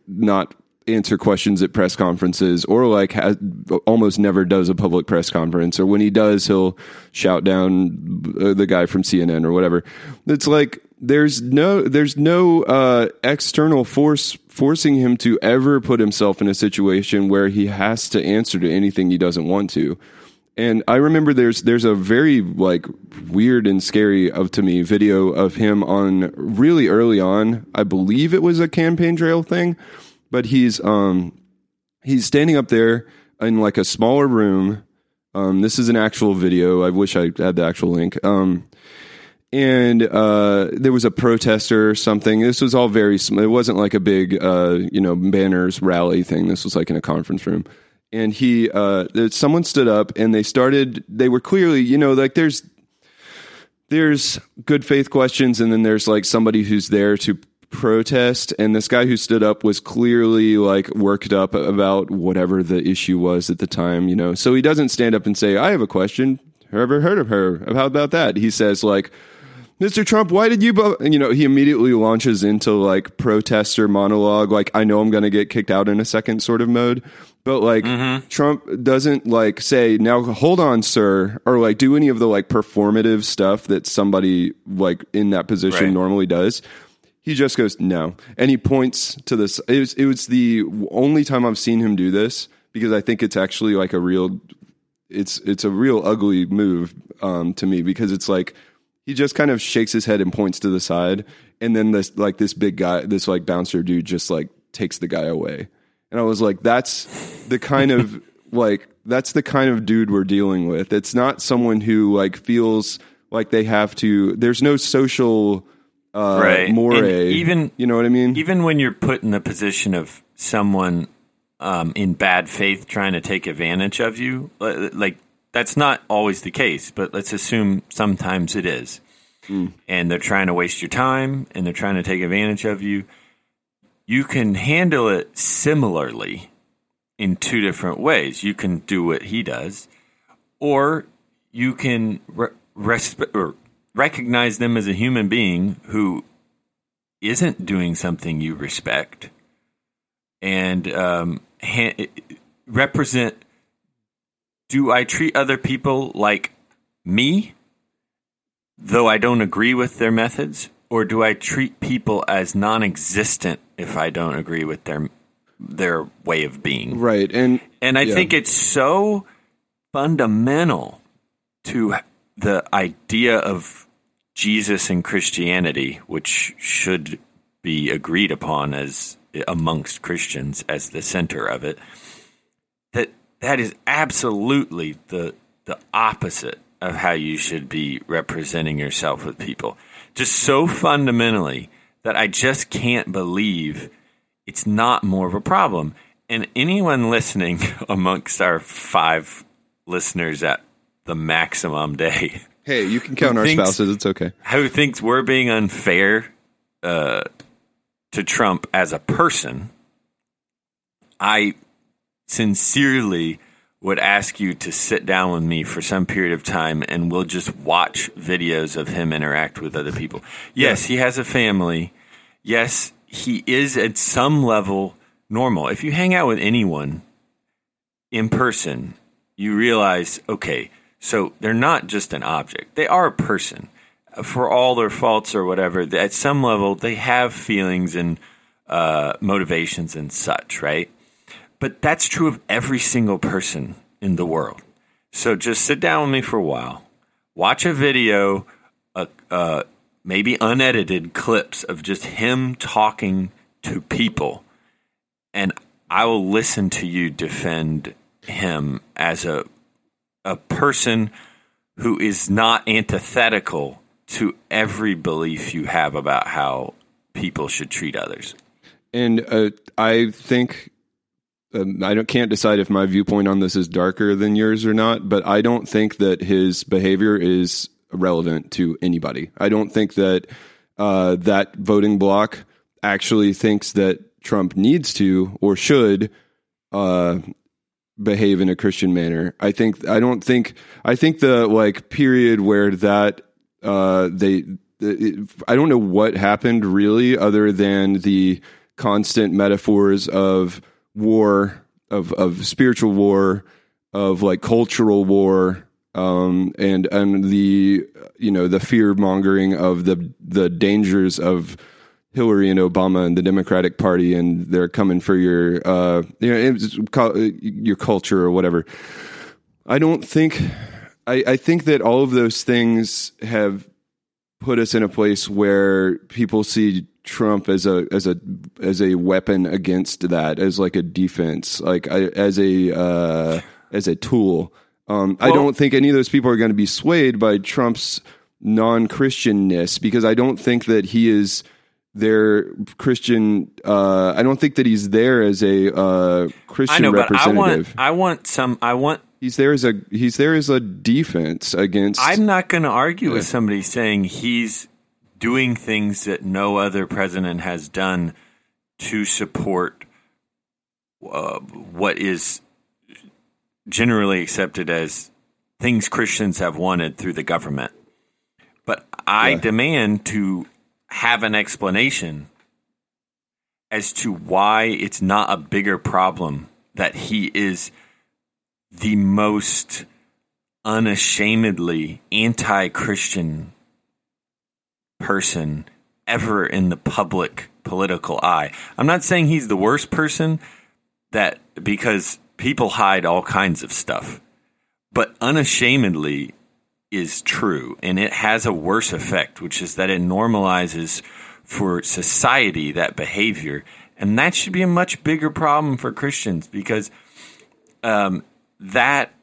not answer questions at press conferences or like has, almost never does a public press conference. Or when he does he'll shout down uh, the guy from CNN or whatever. It's like there's no there's no uh, external force forcing him to ever put himself in a situation where he has to answer to anything he doesn't want to and I remember there's there's a very like weird and scary of to me video of him on really early on. I believe it was a campaign trail thing, but he's um he's standing up there in like a smaller room. Um, this is an actual video. I wish I had the actual link. Um, and uh, there was a protester or something. This was all very. It wasn't like a big, uh, you know, banners rally thing. This was like in a conference room and he uh someone stood up and they started they were clearly you know like there's there's good faith questions and then there's like somebody who's there to protest and this guy who stood up was clearly like worked up about whatever the issue was at the time you know so he doesn't stand up and say i have a question ever heard of her how about that he says like Mr. Trump, why did you, bo-? and, you know, he immediately launches into like protester monologue, like, I know I'm going to get kicked out in a second sort of mode. But like, Trump doesn't like say, now hold on, sir, or like do any of the like performative stuff that somebody like in that position Right. normally does. He just goes, no. And he points to this. It was, it was the only time I've seen him do this because I think it's actually like a real it's it's a real ugly move um, to me because it's like he just kind of shakes his head and points to the side, and then this like this big guy, this like bouncer dude, just like takes the guy away, and I was like, that's the kind of like that's the kind of dude we're dealing with. It's not someone who like feels like they have to. There's no social uh, Right. more. Even- you know what I mean? even when you're put in the position of someone um, in bad faith trying to take advantage of you, like that's not always the case, but let's assume sometimes it is. And they're trying to waste your time and they're trying to take advantage of you. You can handle it similarly in two different ways. You can do what he does, or you can re- resp- or recognize them as a human being who isn't doing something you respect and um, ha- represent do I treat other people like me, though I don't agree with their methods, or do I treat people as non existent if I don't agree with their their way of being? right. And And I Yeah. think it's so fundamental to the idea of Jesus and Christianity, which should be agreed upon as amongst Christians as the center of it. That that is absolutely the the opposite of how you should be representing yourself with people. Just so fundamentally that I just can't believe it's not more of a problem. And anyone listening amongst our five listeners at the maximum day hey, you can count our thinks- spouses. It's okay. who thinks we're being unfair uh, to Trump as a person, I sincerely would ask you to sit down with me for some period of time and we'll just watch videos of him interact with other people. Yes, he has a family. Yes, he is at some level normal. If you hang out with anyone in person, you realize, okay, so they're not just an object. They are a person. For all their faults or whatever, at some level, they have feelings and uh, motivations and such, right? But that's true of every single person in the world. So just sit down with me for a while, watch a video, uh, uh, maybe unedited clips of just him talking to people, and I will listen to you defend him as a a person who is not antithetical to every belief you have about how people should treat others. And uh, I think um, I can't decide if my viewpoint on this is darker than yours or not, but I don't think that his behavior is relevant to anybody. I don't think that uh, that voting bloc actually thinks that Trump needs to or should uh, behave in a Christian manner. I think I don't think I think the like period where that uh, they it, I don't know what happened really other than the constant metaphors of war of of spiritual war of like cultural war um, and and the you know the fear mongering of the the dangers of Hillary and Obama and the Democratic Party, and they're coming for your, uh, you know, your culture or whatever. I don't think. I, I think that all of those things have put us in a place where people see Trump as a as a as a weapon against that, as like a defense, like I, as a uh, as a tool. Um, I don't think any of those people are going to be swayed by Trump's non Christianness because I don't think that he is their Christian. Uh, I don't think that he's there as a uh, Christian I know, but I want representative. I want some I want he's there as a he's there as a defense against. I'm not going to argue with somebody saying he's doing things that no other president has done to support uh, what is generally accepted as things Christians have wanted through the government. But I Yeah. demand to have an explanation as to why it's not a bigger problem that he is the most unashamedly anti Christian person ever in the public political eye. I'm not saying he's the worst person that because people hide all kinds of stuff, but unashamedly is true and it has a worse effect, which is that it normalizes for society that behavior. And that should be a much bigger problem for Christians because um, that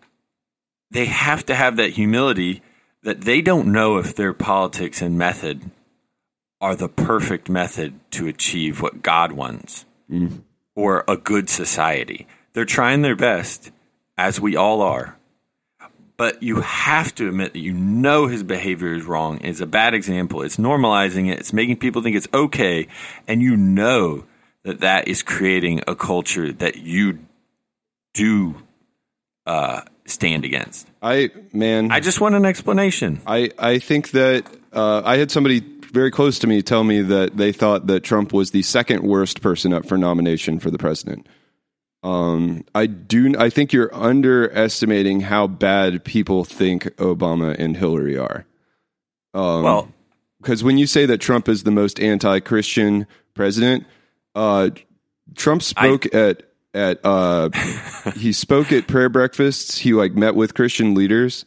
they have to have that humility that they don't know if their politics and method are the perfect method to achieve what God wants or a good society. They're trying their best, as we all are. But you have to admit that you know his behavior is wrong, is a bad example. It's normalizing it, it's making people think it's okay, and you know that that is creating a culture that you do uh, stand against. I man, I just want an explanation. I, I think that uh, I had somebody very close to me tell me that they thought that Trump was the second worst person up for nomination for the president. Um, I do. I think you're underestimating how bad people think Obama and Hillary are. Um, Well, because when you say that Trump is the most anti-Christian president, uh, Trump spoke at at uh, he spoke at prayer breakfasts. He like met with Christian leaders.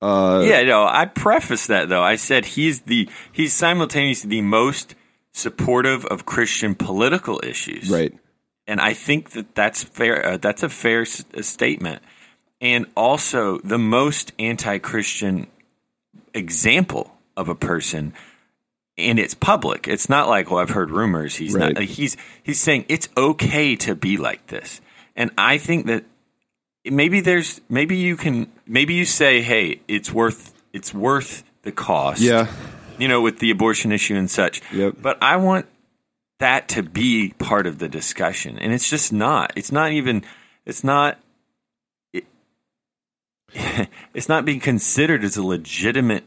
Uh, yeah, no, I prefaced that though. I said he's the he's simultaneously the most supportive of Christian political issues. right. and I think that that's fair. Uh, that's a fair s- uh, statement, and also the most anti-Christian example of a person, and it's public. It's not like, well, I've heard rumors. He's Right. not. He's he's saying it's okay to be like this, and I think that maybe there's maybe you can maybe you say, hey, it's worth it's worth the cost. Yeah. you know, with the abortion issue and such. Yep. But I want that to be part of the discussion, and it's just not. It's not even. It's not. It, it's not being considered as a legitimate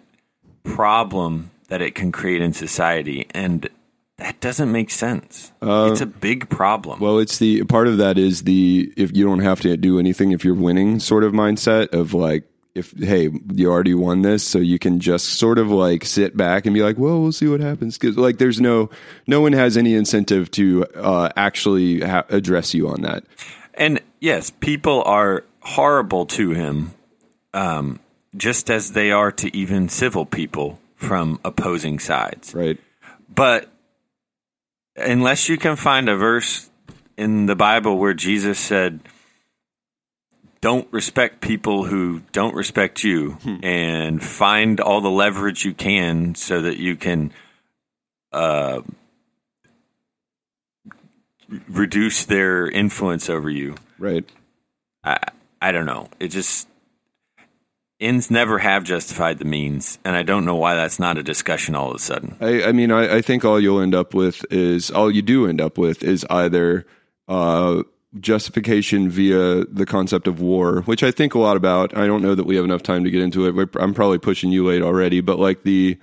problem that it can create in society, and that doesn't make sense. it's a big problem. Well, it's the part of that is the if you don't have to do anything if you're winning sort of mindset of like if hey you already won this so you can just sort of like sit back and be like well we'll see what happens because like there's no no one has any incentive to uh, actually ha- address you on that And yes, people are horrible to him, um, just as they are to even civil people from opposing sides. right But unless you can find a verse in the Bible where Jesus said, don't respect people who don't respect you and find all the leverage you can so that you can uh, reduce their influence over you. right I, I don't know. It just ends never have justified the means, and I don't know why that's not a discussion all of a sudden. I, I mean, I, I think all you'll end up with is all you do end up with is either uh, justification via the concept of war, which I think a lot about. I don't know that we have enough time to get into it. We're- I'm probably pushing you late already, but like the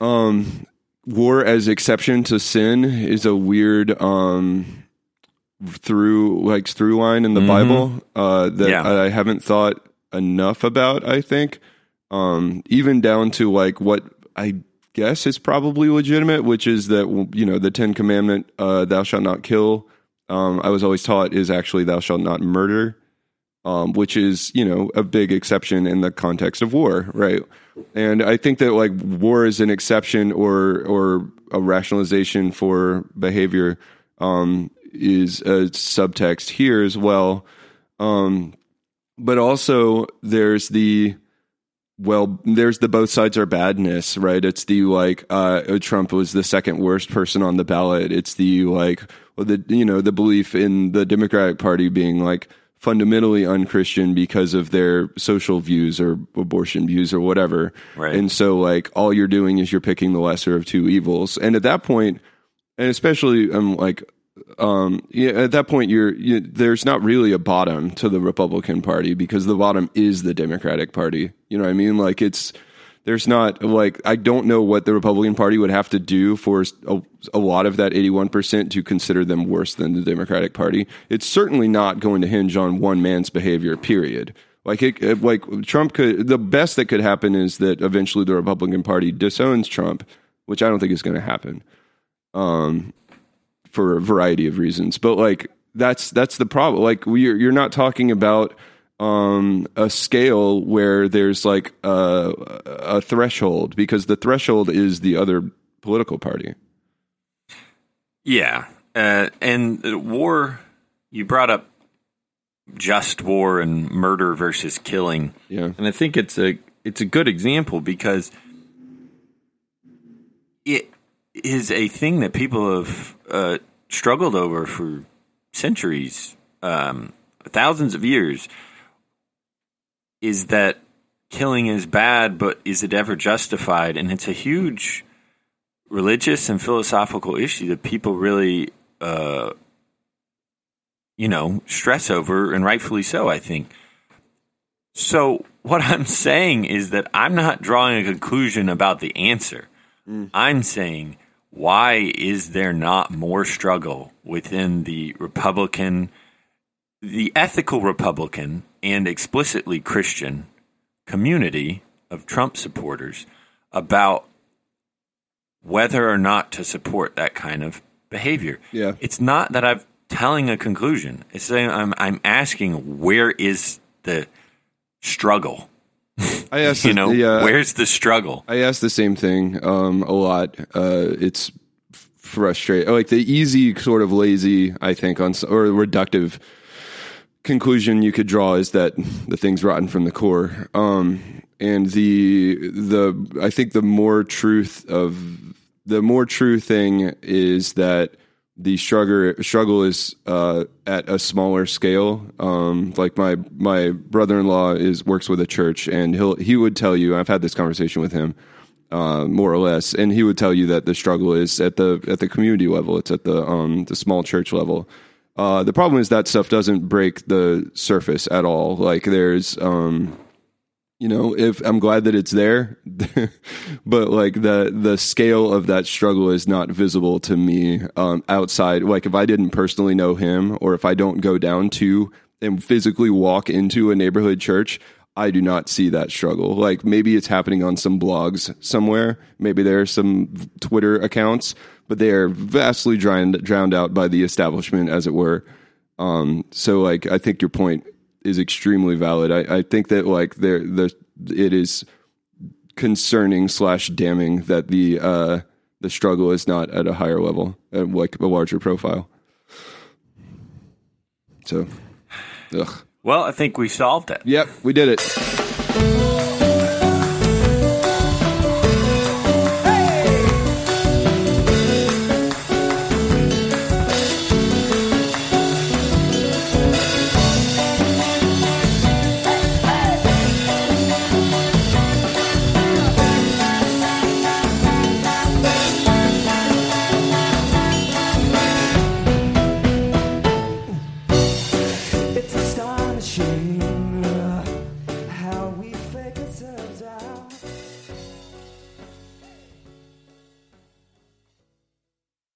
um, war as exception to sin is a weird um, through like through line in the Bible uh, that Yeah. I haven't thought enough about. I think um, even down to like what I guess is probably legitimate, which is that you know the Ten Commandment, uh, "Thou shalt not kill." Um, I was always taught is actually "Thou shalt not murder," um, which is you know a big exception in the context of war, right? And I think that like war is an exception or or a rationalization for behavior um, is a subtext here as well. Um, but also there's the well there's the both sides are badness right? It's the like uh trump was the second worst person on the ballot. It's the like well the you know the belief in the democratic party being like fundamentally unchristian because of their social views or abortion views or whatever. Right. and so like all you're doing is you're picking the lesser of two evils. And at that point and especially um like um yeah, at that point you're you, there's not really a bottom to the Republican Party because the bottom is the Democratic Party. You know what I mean? Like it's there's not like I don't know what the Republican Party would have to do for a, a lot of that 81% to consider them worse than the Democratic Party. It's certainly not going to hinge on one man's behavior. Period. Like it- like Trump could the best that could happen is that eventually the Republican Party disowns Trump, which I don't think is going to happen um, for a variety of reasons. But like that's that's the problem. Like we're you're not talking about um, a scale where there's like a, a threshold because the threshold is the other political party. Yeah, uh, and war. You brought up just war and murder versus killing. Yeah. And I think it's a it's a good example because it is a thing that people have uh, struggled over for centuries, um, thousands of years. Is that killing is bad, but is it ever justified? And it's a huge religious and philosophical issue that people really, uh, you know, stress over, and rightfully so, I think. So, what I'm saying is that I'm not drawing a conclusion about the answer. I'm saying, why is there not more struggle within the Republican, the ethical Republican, and explicitly Christian community of Trump supporters about whether or not to support that kind of behavior? Yeah. It's not that I'm telling a conclusion. It's saying I'm I'm asking where is the struggle? I asked, You the- know, where's the struggle? I ask the same thing um, a lot. Uh, it's frustrating. Like the easy, sort of lazy, I think, on or reductive conclusion you could draw is that the thing's rotten from the core. Um, and the the I think the more truth of the more true thing is that the struggle struggle is uh, at a smaller scale. Um, like my my brother in law is works with a church, and he'll he would tell you. I've had this conversation with him, uh, more or less, and he would tell you that the struggle is at the at the community level. It's at the um, the small church level. Uh, the problem is that stuff doesn't break the surface at all. Like there's um, you know if i'm glad that it's there but like the the scale of that struggle is not visible to me um outside like if i didn't personally know him or if i don't go down to and physically walk into a neighborhood church i do not see that struggle. Like maybe it's happening on some blogs somewhere. Maybe there are some twitter accounts but they are vastly drowned drowned out by the establishment as it were. Um, so like I think your point is extremely valid. I, I think that like there the it is concerning slash damning that the uh, the struggle is not at a higher level, at like a larger profile. So, ugh. Well, I think we solved it. Yep, we did it.